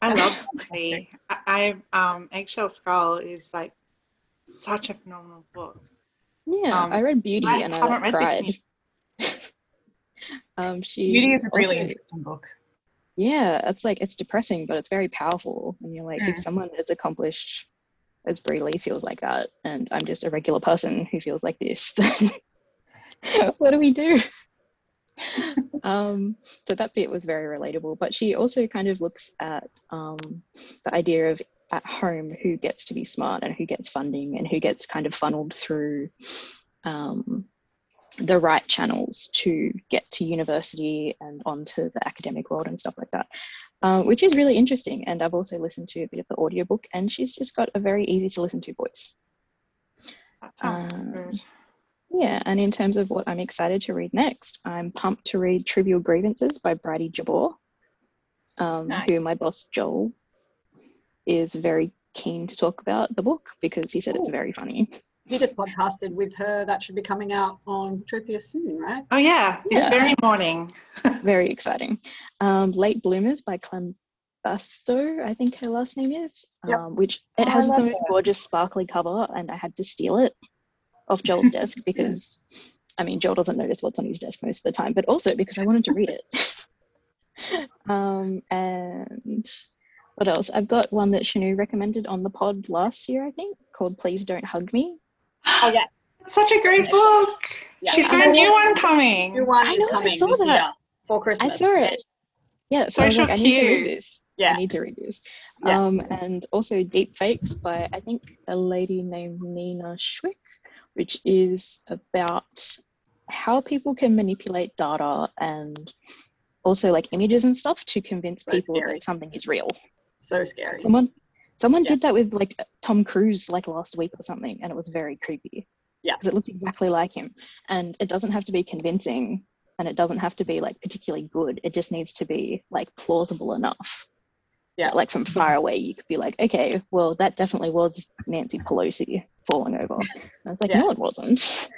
Speaker 2: i love I, I um eggshell skull is like such a phenomenal book.
Speaker 4: Yeah, um, I read Beauty I and I like, cried. um, she
Speaker 1: Beauty is a really also, interesting book.
Speaker 4: Yeah, it's like it's depressing, but it's very powerful. And you're like, mm. if someone as accomplished as Bri Lee feels like that, and I'm just a regular person who feels like this, then what do we do? um, so that bit was very relatable. But she also kind of looks at um, the idea of at home who gets to be smart and who gets funding and who gets kind of funneled through um, the right channels to get to university and onto the academic world and stuff like that. Uh, which is really interesting. And I've also listened to a bit of the audiobook, and she's just got a very easy to listen to voice.
Speaker 2: Um.
Speaker 4: Yeah, and in terms of what I'm excited to read next, I'm pumped to read Trivial Grievances by Bridie Jabour, um, nice. who my boss Joel is very keen to talk about the book because he said Ooh. it's very funny.
Speaker 3: He just podcasted with her. That should be coming out on Tropia soon, right?
Speaker 2: Oh yeah, this yeah. very morning.
Speaker 4: very exciting. Um, Late Bloomers by Clem Bastow, I think her last name is, yep. um, which it oh, has the most gorgeous sparkly cover, and I had to steal it off Joel's desk because I mean, Joel doesn't notice what's on his desk most of the time, but also because I wanted to read it. um, and what else? I've got one that Shanu recommended on the pod last year, I think, called Please Don't Hug Me.
Speaker 3: Oh, yeah.
Speaker 2: Such a great book.
Speaker 3: Yeah.
Speaker 2: She's got a new one coming.
Speaker 3: New one
Speaker 4: I
Speaker 3: is
Speaker 4: know, I saw
Speaker 3: this
Speaker 4: that.
Speaker 3: year for Christmas.
Speaker 4: I saw it. Yeah, so I was
Speaker 2: So
Speaker 4: like, I need to read this.
Speaker 3: Yeah.
Speaker 4: I need to read this.
Speaker 3: Yeah.
Speaker 4: Um, and also Deep Fakes by I think a lady named Nina Schick, which is about how people can manipulate data and also like images and stuff to convince
Speaker 3: So
Speaker 4: people
Speaker 3: scary.
Speaker 4: that something is real.
Speaker 3: So scary.
Speaker 4: Someone someone
Speaker 3: Yeah.
Speaker 4: did that with like Tom Cruise like last week or something, and it was very creepy.
Speaker 3: Yeah.
Speaker 4: Because it looked exactly like him. And it doesn't have to be convincing and it doesn't have to be like particularly good. It just needs to be like plausible enough.
Speaker 3: Yeah.
Speaker 4: That, Like from far away, you could be like, okay, well, that definitely was Nancy Pelosi falling over. And it's like,
Speaker 3: Yeah.
Speaker 4: no, it wasn't.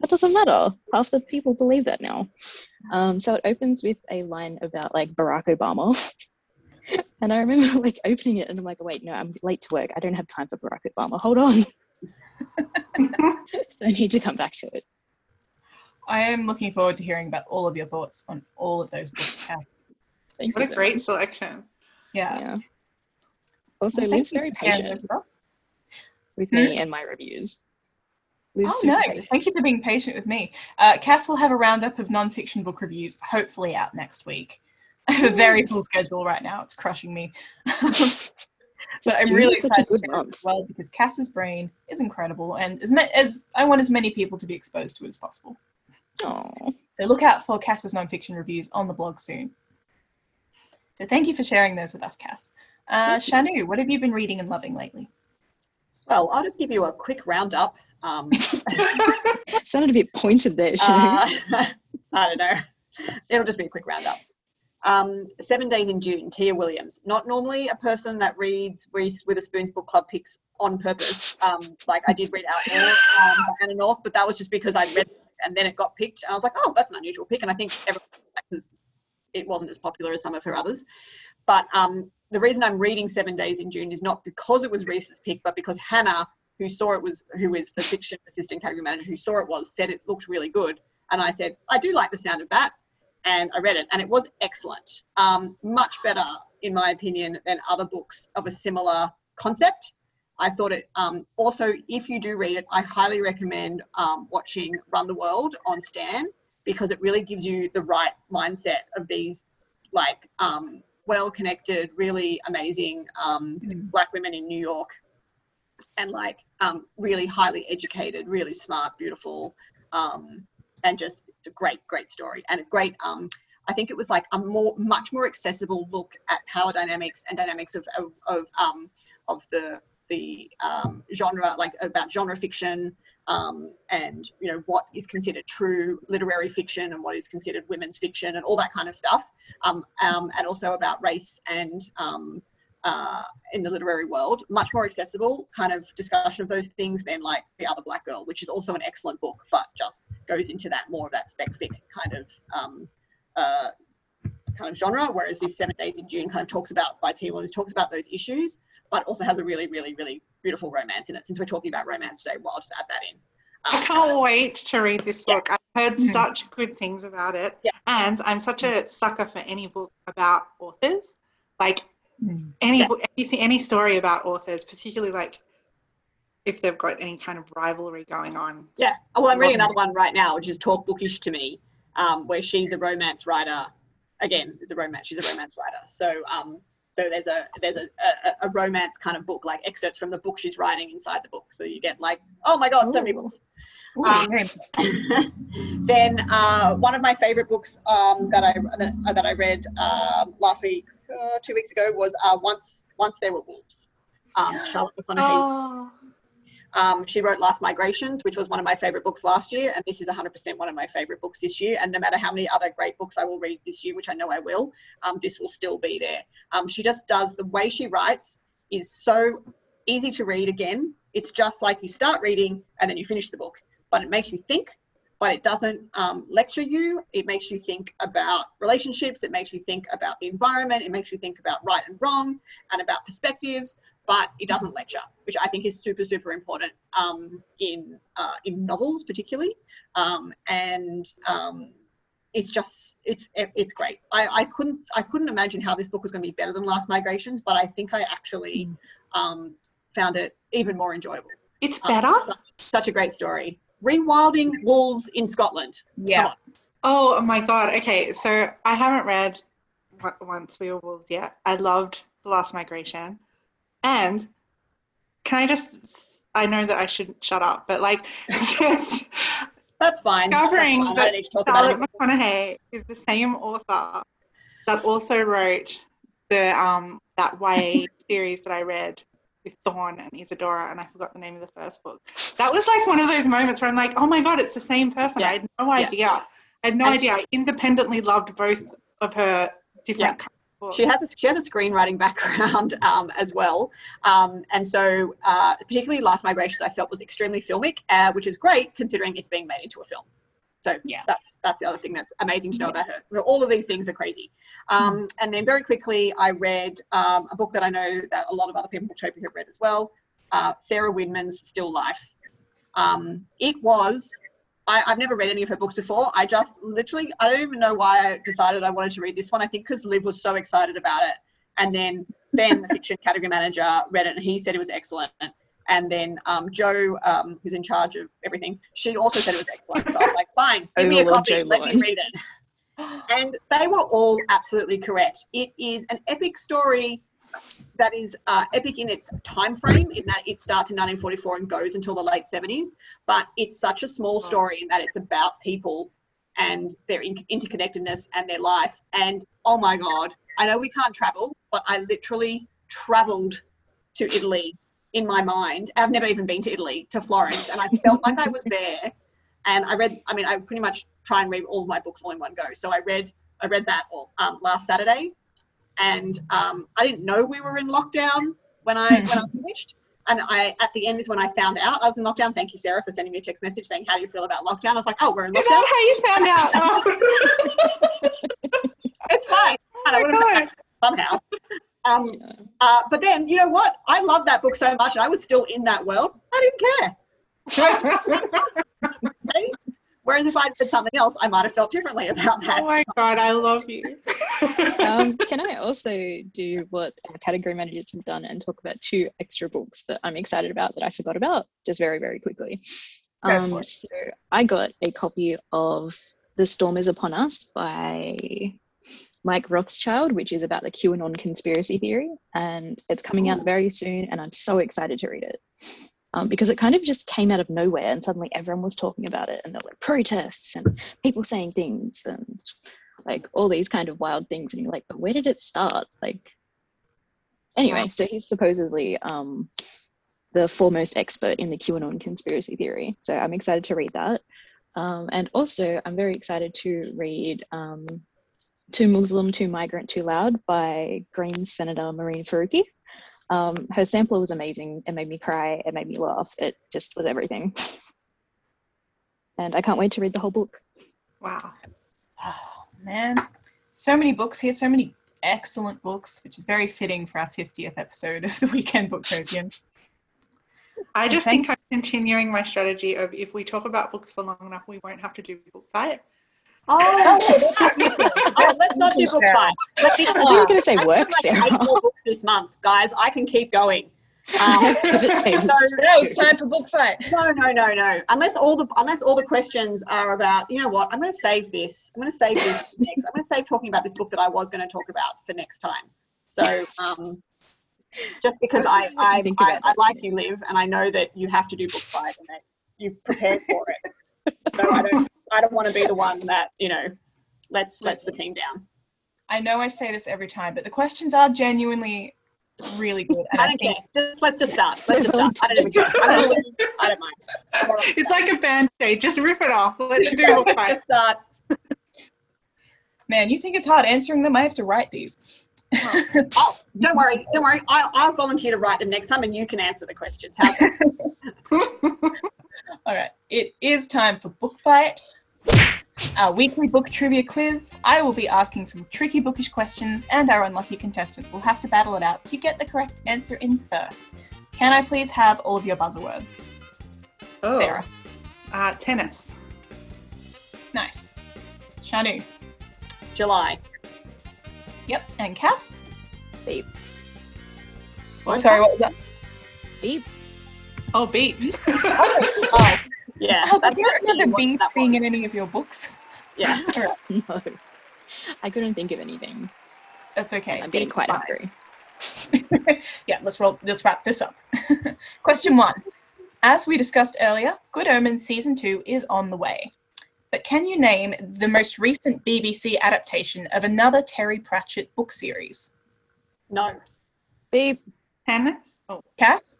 Speaker 4: That doesn't matter. Half the people believe that now. Um, so it opens with a line about like Barack Obama. and I remember like opening it and I'm like, wait, no, I'm late to work. I don't have time for Barack Obama. Hold on. so I need to come back to it.
Speaker 1: I am looking forward to hearing about all of your thoughts on all of those books. Cass.
Speaker 4: Thanks
Speaker 2: What a
Speaker 4: so
Speaker 2: great
Speaker 4: much.
Speaker 2: selection.
Speaker 1: Yeah.
Speaker 4: Yeah. Also,
Speaker 1: Well,
Speaker 4: Liv's very
Speaker 1: for
Speaker 4: patient
Speaker 1: with
Speaker 4: me and my reviews. Liv's
Speaker 1: Oh no!
Speaker 4: patient.
Speaker 1: Thank you for being patient with me. Uh, Cass will have a roundup of non-fiction book reviews, hopefully out next week. I have a very full schedule right now. It's crushing me. but I'm really
Speaker 4: such
Speaker 1: excited to
Speaker 4: good
Speaker 1: share it
Speaker 4: month.
Speaker 1: as well because Cass's brain is incredible, and as, ma- as I want as many people to be exposed to it as possible.
Speaker 4: Oh,
Speaker 1: So look out for Cass's non-fiction reviews on the blog soon. So thank you for sharing those with us, Cass. Uh, Shanu, what have you been reading and loving lately?
Speaker 3: Well, I'll just give you a quick roundup. Um,
Speaker 4: sounded a bit pointed there, Shanu.
Speaker 3: uh, I don't know. It'll just be a quick roundup. Um, Seven Days in June, Tia Williams. Not normally a person that reads Reese Witherspoon's book club picks on purpose. Um, like I did read Outlaw um, North, but that was just because I'd read it and then it got picked. And I was like, oh, that's an unusual pick. And I think it wasn't as popular as some of her others. But um, the reason I'm reading Seven Days in June is not because it was Reese's pick, but because Hannah, who saw it was, who is the fiction assistant category manager, who saw it was, said it looked really good. And I said, I do like the sound of that. And I read it, and it was excellent. Um, much better, in my opinion, than other books of a similar concept. I thought it um, also, if you do read it, I highly recommend um, watching Run the World on Stan because it really gives you the right mindset of these like um, well connected, really amazing um, black women in New York and like um, really highly educated, really smart, beautiful, um, and just it's a great, great story and a great. Um, I think it was like a more, much more accessible look at power dynamics and dynamics of of of, um, of the the um, genre, like about genre fiction. Um, and you know what is considered true literary fiction and what is considered women's fiction and all that kind of stuff um, um, and also about race and um, uh, in the literary world, much more accessible kind of discussion of those things than like The Other Black Girl, which is also an excellent book, but just goes into that more of that spec fic kind of um, uh, kind of genre. Whereas this Seven Days in June kind of talks about by T. Williams talks about those issues, but also has a really, really, really beautiful romance in it. Since we're talking about romance today, well, I'll just add that in.
Speaker 2: I
Speaker 3: Um,
Speaker 2: can't wait to read this book. I've heard
Speaker 1: Mhm.
Speaker 2: such good things about it.
Speaker 3: Yeah.
Speaker 2: And I'm such a sucker for any book about authors. Like
Speaker 1: Mm.
Speaker 2: any
Speaker 3: Yeah.
Speaker 2: anything, any story about authors, particularly like if they've got any kind of rivalry going on.
Speaker 3: Yeah. Oh, well, I'm reading another one right now, which is Talk Bookish to Me, um, where she's a romance writer. Again, it's a romance. She's a romance writer. So, um, so there's a there's a, a, a romance kind of book, like excerpts from the book she's writing inside the book. So you get like, oh my god, so many books.
Speaker 1: Ooh,
Speaker 3: Um, then uh, one of my favorite books um, that I that, that I read um, last week, uh, two weeks ago, was uh, Once Once There Were Wolves. Um, Charlotte McConaghy's
Speaker 2: Oh,
Speaker 3: um, she wrote Last Migrations, which was one of my favorite books last year, and this is 100% one of my favorite books this year. And no matter how many other great books I will read this year, which I know I will, um, this will still be there. Um, she just does the way she writes is so easy to read again. It's just like you start reading and then you finish the book, but it makes you think. But it doesn't um, lecture you. It makes you think about relationships. It makes you think about the environment. It makes you think about right and wrong and about perspectives but it doesn't lecture, which I think is super, super important um, in uh, in novels, particularly. Um, and um, it's just it's it's great. I, I couldn't I couldn't imagine how this book was going to be better than Last Migrations, but I think I actually hmm. um, found it even more enjoyable.
Speaker 2: It's um, better.
Speaker 3: such, such, a great story. Rewilding wolves in Scotland.
Speaker 1: Yeah.
Speaker 2: Oh my god. Okay, so I haven't read Once We Were Wolves yet. I loved The Last Migration, and can I just? I know that I shouldn't shut up, but like, just
Speaker 3: that's fine.
Speaker 2: Discovering that Charlotte McConaghy is the same author that also wrote the um that YA series that I read with Thorn and Isadora, and I forgot the name of the first book. That was like one of those moments where I'm like, oh my god, it's the same person. Yeah. I had no idea. Yeah. I had no and idea. I independently loved both of her different yeah
Speaker 3: she has a, she has a screenwriting background um, as well, um, and so uh, particularly Last Migrations I felt was extremely filmic, uh, which is great considering it's being made into a film. So yeah, that's that's the other thing that's amazing to know about her. All of these things are crazy. Um, mm. And then very quickly, I read um, a book that I know that a lot of other people in have read as well, uh, Sarah Winman's Still Life. Um, it was I, have never read any of her books before. I just literally, I don't even know why I decided I wanted to read this one. I think because Liv was so excited about it. And then Ben, the fiction category manager, read it and he said it was excellent. And then um, Joe, um, who's in charge of everything, she also said it was excellent. So I was like, fine, give me a copy, let me read it. And they were all absolutely correct. It is an epic story that is uh, epic in its time frame in that it starts in 1944 and goes until the late 70s but it's such a small story in that it's about people and their in- interconnectedness and their life and oh my god i know we can't travel but i literally traveled to italy in my mind i've never even been to italy to florence and i felt like i was there and i read i mean i pretty much try and read all of my books all in one go so i read i read that all, um, last saturday and um, I didn't know we were in lockdown when I when I finished. And I at the end is when I found out I was in lockdown. Thank you, Sarah, for sending me a text message saying how do you feel about lockdown. I was like, oh, we're in lockdown. Is
Speaker 2: that how you found
Speaker 3: out? it's fine. I would have somehow. Um, uh, but then you know what? I love that book so much, and I was still in that world. I didn't care. okay? Whereas if I'd read something else, I might have felt differently about that.
Speaker 2: Oh my god, I love you.
Speaker 4: um, can I also do what our category managers have done and talk about two extra books that I'm excited about that I forgot about just very, very quickly? Um, so I got a copy of The Storm is Upon Us by Mike Rothschild, which is about the QAnon conspiracy theory. And it's coming out very soon, and I'm so excited to read it. Um, because it kind of just came out of nowhere and suddenly everyone was talking about it and there were like protests and people saying things and like all these kind of wild things and you're like but where did it start? Like anyway so he's supposedly um, the foremost expert in the qanon conspiracy theory so i'm excited to read that. Um, and also i'm very excited to read um, too muslim too migrant too loud by green senator Mehreen Faruqi um, her sampler was amazing. It made me cry. It made me laugh. It just was everything. And I can't wait to read the whole book.
Speaker 2: Wow.
Speaker 1: Oh, man. So many books here, so many excellent books, which is very fitting for our 50th episode of the Weekend Booktopian.
Speaker 2: I just think I'm continuing my strategy of if we talk about books for long enough, we won't have to do book fight.
Speaker 3: Oh, oh, let's not do book five.
Speaker 4: Let me, I think you're going to say work,
Speaker 3: Sarah. Eight more books this month, guys. I can keep going. Um,
Speaker 1: so, no, it's time for book fight.
Speaker 3: No, no, no, no. Unless all the unless all the questions are about, you know what? I'm going to save this. I'm going to save this next. I'm going to save talking about this book that I was going to talk about for next time. So, um, just because I I, I, I, like you, Liv, and I know that you have to do book five and that you've prepared for it. So I don't I don't want to be the one that you know lets lets the team down.
Speaker 1: I know I say this every time, but the questions are genuinely really good.
Speaker 3: I don't I think, care. Just let's just start. Let's just start. I don't. I don't, I don't mind.
Speaker 2: It's like a band aid. Just rip it off. Let's do it.
Speaker 3: Just start.
Speaker 1: Man, you think it's hard answering them? I have to write these.
Speaker 3: oh, oh don't worry, don't worry. I'll, I'll volunteer to write them next time, and you can answer the questions.
Speaker 1: All right, it is time for book fight. Our weekly book trivia quiz. I will be asking some tricky bookish questions, and our unlucky contestants will have to battle it out to get the correct answer in first. Can I please have all of your buzzer words?
Speaker 2: Oh.
Speaker 1: Sarah.
Speaker 2: Uh, tennis.
Speaker 1: Nice. Shanu.
Speaker 3: July.
Speaker 1: Yep. And Cass.
Speaker 4: Beep.
Speaker 1: Oh, sorry, what was that?
Speaker 4: Beep.
Speaker 2: Oh, beep.
Speaker 3: Oh, yeah.
Speaker 1: I was like,
Speaker 3: that's
Speaker 1: you don't
Speaker 3: exactly
Speaker 1: remember beef
Speaker 3: that
Speaker 1: being
Speaker 3: was.
Speaker 1: in any of your books?
Speaker 3: Yeah.
Speaker 4: No. I couldn't think of anything.
Speaker 1: That's okay.
Speaker 4: I'm getting quite
Speaker 1: fine.
Speaker 4: hungry.
Speaker 1: yeah, let's roll. Let's wrap this up. Question one: As we discussed earlier, Good Omens season two is on the way. But can you name the most recent BBC adaptation of another Terry Pratchett book series?
Speaker 3: No.
Speaker 4: Beep.
Speaker 2: tennis. Oh,
Speaker 1: Cass,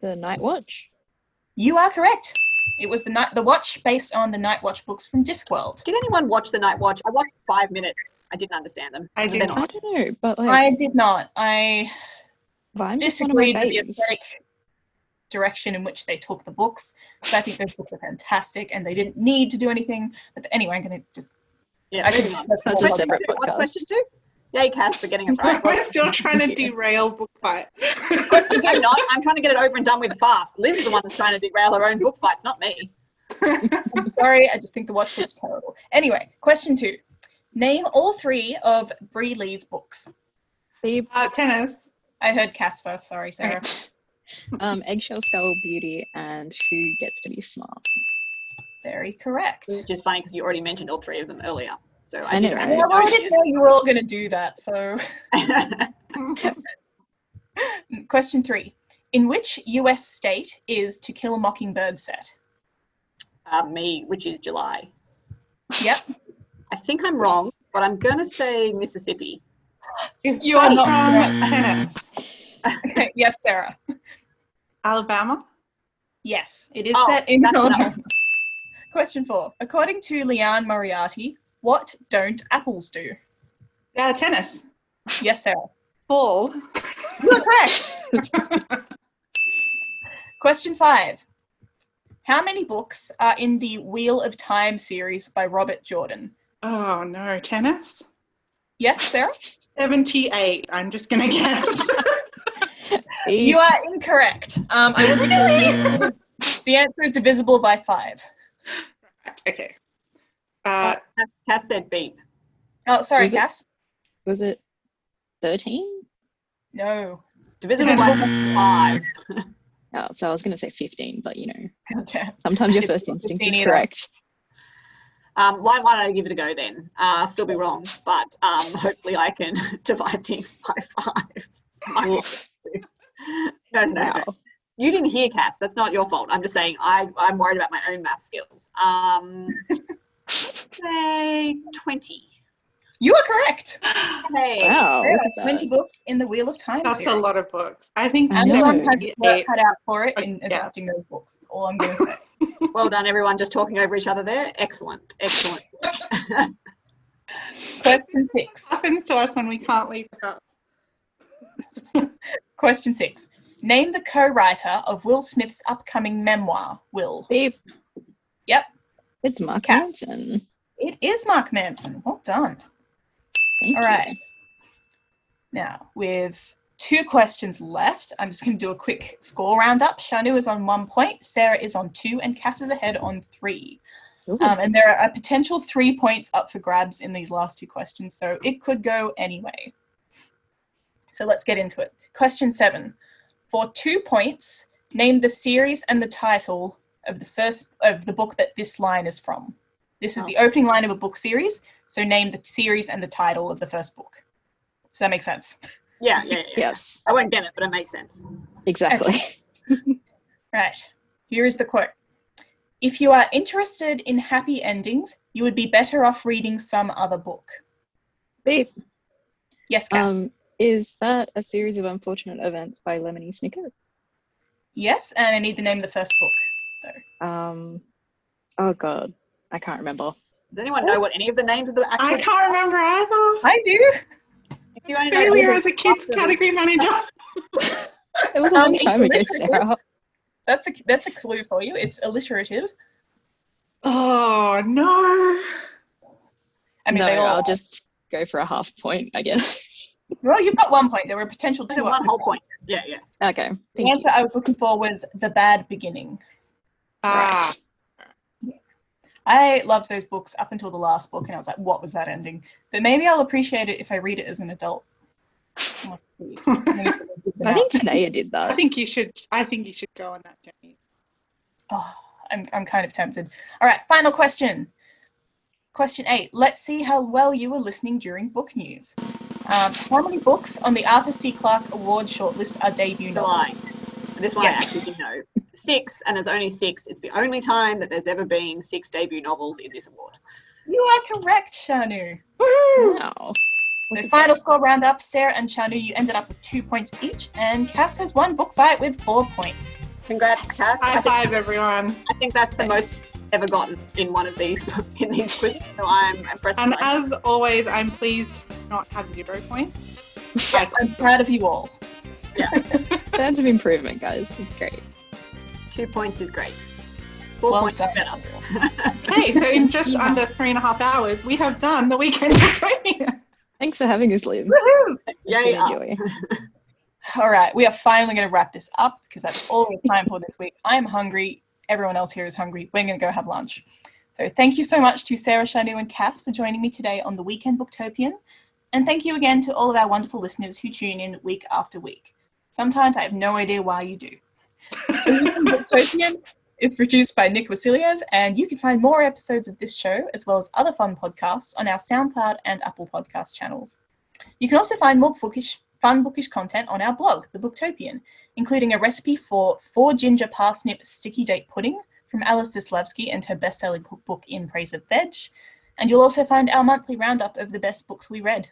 Speaker 4: The Night Watch.
Speaker 1: you are correct. It was the night the watch based on the Night Watch books from Discworld.
Speaker 3: Did anyone watch the Night Watch? I watched five minutes. I didn't understand them.
Speaker 2: I did
Speaker 3: not.
Speaker 4: I don't know, but like
Speaker 1: I did not. I
Speaker 4: Vine's just one of my
Speaker 1: disagreed with the
Speaker 4: faves.
Speaker 1: aesthetic direction in which they took the books. So I think those books are fantastic, and they didn't need to do anything. But anyway, I'm going to just
Speaker 3: Yeah,
Speaker 1: I should-
Speaker 3: moving on.
Speaker 4: That's a
Speaker 3: Question
Speaker 4: separate
Speaker 3: two. What's
Speaker 4: podcast.
Speaker 3: question two? Yay, Cass, for getting it right.
Speaker 2: We're still trying to derail book fight.
Speaker 3: I'm not. I'm trying to get it over and done with fast. Liv's the one that's trying to derail her own book fights, not me.
Speaker 1: I'm sorry, I just think the watch looks terrible. Anyway, question two. Name all three of Bri Lee's books.
Speaker 4: Beep.
Speaker 2: uh, tennis.
Speaker 1: I heard Cass first, sorry, Sarah.
Speaker 4: Um, Eggshell Skull Beauty and Who Gets to Be Smart.
Speaker 1: Very correct.
Speaker 3: Which is funny because you already mentioned all three of them earlier. So I,
Speaker 4: I
Speaker 3: did
Speaker 4: know,
Speaker 3: actually
Speaker 1: Yeah, well, I
Speaker 3: know
Speaker 1: didn't know you were all going to do that. So, question three. In which US state is To Kill a Mockingbird set?
Speaker 3: uh, me, which is July.
Speaker 1: Yep.
Speaker 3: I think I'm wrong, but I'm going to say Mississippi.
Speaker 1: If
Speaker 2: You are
Speaker 1: not
Speaker 2: from
Speaker 1: correct- Okay, yes, Sarah.
Speaker 2: Alabama.
Speaker 1: Yes, it is
Speaker 3: Oh,
Speaker 1: set in
Speaker 3: that's.
Speaker 1: Alabama. Question four. According to Liane Moriarty, what don't apples do?
Speaker 2: Uh, tennis.
Speaker 1: Yes, Sarah.
Speaker 2: Ball.
Speaker 1: You are correct. Question five. How many books are in the Wheel of Time series by Robert Jordan?
Speaker 2: Oh no, tennis.
Speaker 1: Yes, Sarah?
Speaker 2: 78. I'm just gonna guess.
Speaker 1: You are incorrect. Um, I really? The answer is divisible by five.
Speaker 2: okay. Uh,
Speaker 3: Cass, Cass said beep.
Speaker 1: Oh, sorry,
Speaker 4: Was it-
Speaker 1: Cass.
Speaker 4: Was it 13?
Speaker 1: No.
Speaker 3: Divisible by five.
Speaker 4: Oh, so I was going to say 15, but you know,
Speaker 1: God
Speaker 4: sometimes your first instinct is correct.
Speaker 3: Um, why, why don't I give it a go then? Uh, still be wrong, but um, hopefully I can divide things by five. Might be able to. no, no, no, no.
Speaker 4: Wow.
Speaker 3: You didn't hear Cass. That's not your fault. I'm just saying I, I'm worried about my own math skills. Um, say 20.
Speaker 1: You are correct.
Speaker 3: Hey.
Speaker 4: Wow.
Speaker 1: There are 20
Speaker 4: that.
Speaker 1: books in the Wheel of Time
Speaker 2: that's a lot of books. I think
Speaker 4: I know.
Speaker 1: Amazon has its work cut out for it in
Speaker 2: Yeah.
Speaker 1: adapting those books. That's all I'm going to say.
Speaker 3: Well done, everyone. Just talking over each other there. Excellent. Excellent.
Speaker 1: Question six.
Speaker 2: happens to us when we can't leave the house.
Speaker 1: Question six. Name the co-writer of Will Smith's upcoming memoir, Will.
Speaker 4: Beep.
Speaker 1: Yep.
Speaker 4: It's Mark. Manson.
Speaker 1: It is Mark Manson. Well done.
Speaker 4: Thank
Speaker 1: All
Speaker 4: you.
Speaker 1: right. Now, with two questions left, I'm just going to do a quick score roundup. Shanu is on one point, Sarah is on two, and Cass is ahead on three. Um, and there are a potential three points up for grabs in these last two questions, so it could go anyway. So let's get into it. Question seven. For two points, name the series and the title of the first of the book that this line is from. This is
Speaker 3: Oh.
Speaker 1: the opening line of a book series, so name the series and the title of the first book. Does that make sense?
Speaker 3: Yeah, yeah, yeah.
Speaker 4: yes,
Speaker 3: I won't get it, but it makes sense.
Speaker 4: exactly.
Speaker 1: Right. Here is the quote. If you are interested in happy endings, you would be better off reading some other book.
Speaker 4: Beep.
Speaker 1: Yes, Cass.
Speaker 4: Um, is that a series of unfortunate events by Lemony Snicket?
Speaker 1: yes, and I need the name of the first book.
Speaker 4: Um, oh god, I can't remember.
Speaker 3: Does anyone know what any of the names of the actual?
Speaker 2: I can't remember either.
Speaker 1: I do.
Speaker 3: If you only know
Speaker 2: Failure as a kids category manager.
Speaker 4: It was a
Speaker 1: Um,
Speaker 4: long
Speaker 1: it's
Speaker 4: time ago. Sarah.
Speaker 1: That's a that's a clue for you. It's alliterative.
Speaker 2: Oh no!
Speaker 1: I mean,
Speaker 4: no,
Speaker 1: they all.
Speaker 4: I'll just go for a half point, I guess.
Speaker 1: Well, you've got one point. There were potential two.
Speaker 3: one whole point. Yeah, yeah.
Speaker 4: Okay.
Speaker 1: The
Speaker 4: Thank you.
Speaker 1: answer I was looking for was the bad beginning.
Speaker 2: Ah,
Speaker 1: I loved those books up until the last book, and I was like, "What was that ending?" But maybe I'll appreciate it if I read it as an adult.
Speaker 4: I think Tanea did that.
Speaker 2: I think you should. I think you should go on that journey.
Speaker 1: Oh, I'm, I'm kind of tempted. All right, final question. Question eight. Let's see how well you were listening during book news. Um, how many books on the Arthur C. Clarke Award shortlist are debut
Speaker 3: July.
Speaker 1: novels?
Speaker 3: This one
Speaker 1: Yes.
Speaker 3: I actually did know. Six, and it's only six. It's the only time that there's ever been six debut novels in this award.
Speaker 1: You are correct, Shanu. Woohoo!
Speaker 4: Wow.
Speaker 1: So final score roundup, Sarah and Shanu, you ended up with two points each, and Cass has won book fight with four points.
Speaker 3: Congrats, Cass.
Speaker 2: High five, everyone!
Speaker 3: I think that's the most ever gotten in one of these in these quizzes. So I'm impressed.
Speaker 2: And
Speaker 3: with myself.
Speaker 2: as always, I'm pleased to not have zero points.
Speaker 1: I'm proud of you all. Yeah.
Speaker 4: Sense of improvement, guys. It's great.
Speaker 3: Two points is great. Four
Speaker 1: Well
Speaker 3: points
Speaker 1: done.
Speaker 3: is better.
Speaker 2: Okay, so in just under three and a half hours, we have done the weekend Booktopia.
Speaker 4: Thanks for having us, Liv.
Speaker 1: Woohoo!
Speaker 3: Yay, us.
Speaker 1: All right, we are finally going to wrap this up because that's all we have time for this week. I'm hungry. Everyone else here is hungry. We're going to go have lunch. So thank you so much to Sarah, Shanu, and Cass for joining me today on the Weekend Booktopian. And thank you again to all of our wonderful listeners who tune in week after week. Sometimes I have no idea why you do. Booktopian is produced by Nick Vasiliev, and you can find more episodes of this show as well as other fun podcasts on our SoundCloud and Apple Podcast channels. You can also find more bookish, fun bookish content on our blog, The Booktopian, including a recipe for four ginger parsnip sticky date pudding from Alice Zaslavsky and her best-selling cookbook In Praise of Veg. And you'll also find our monthly roundup of the best books we read.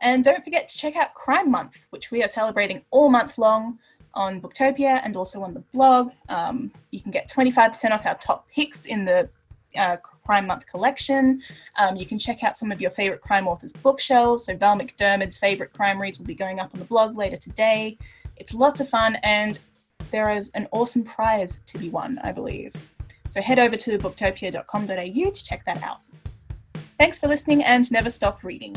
Speaker 1: And don't forget to check out Crime Month, which we are celebrating all month long on Booktopia and also on the blog. Um, you can get 25% off our top picks in the uh, Crime Month collection. Um, you can check out some of your favorite crime authors' bookshelves. So Val McDermid's favorite crime reads will be going up on the blog later today. It's lots of fun, and there is an awesome prize to be won, I believe. So head over to booktopia.com.au to check that out. Thanks for listening, and never stop reading.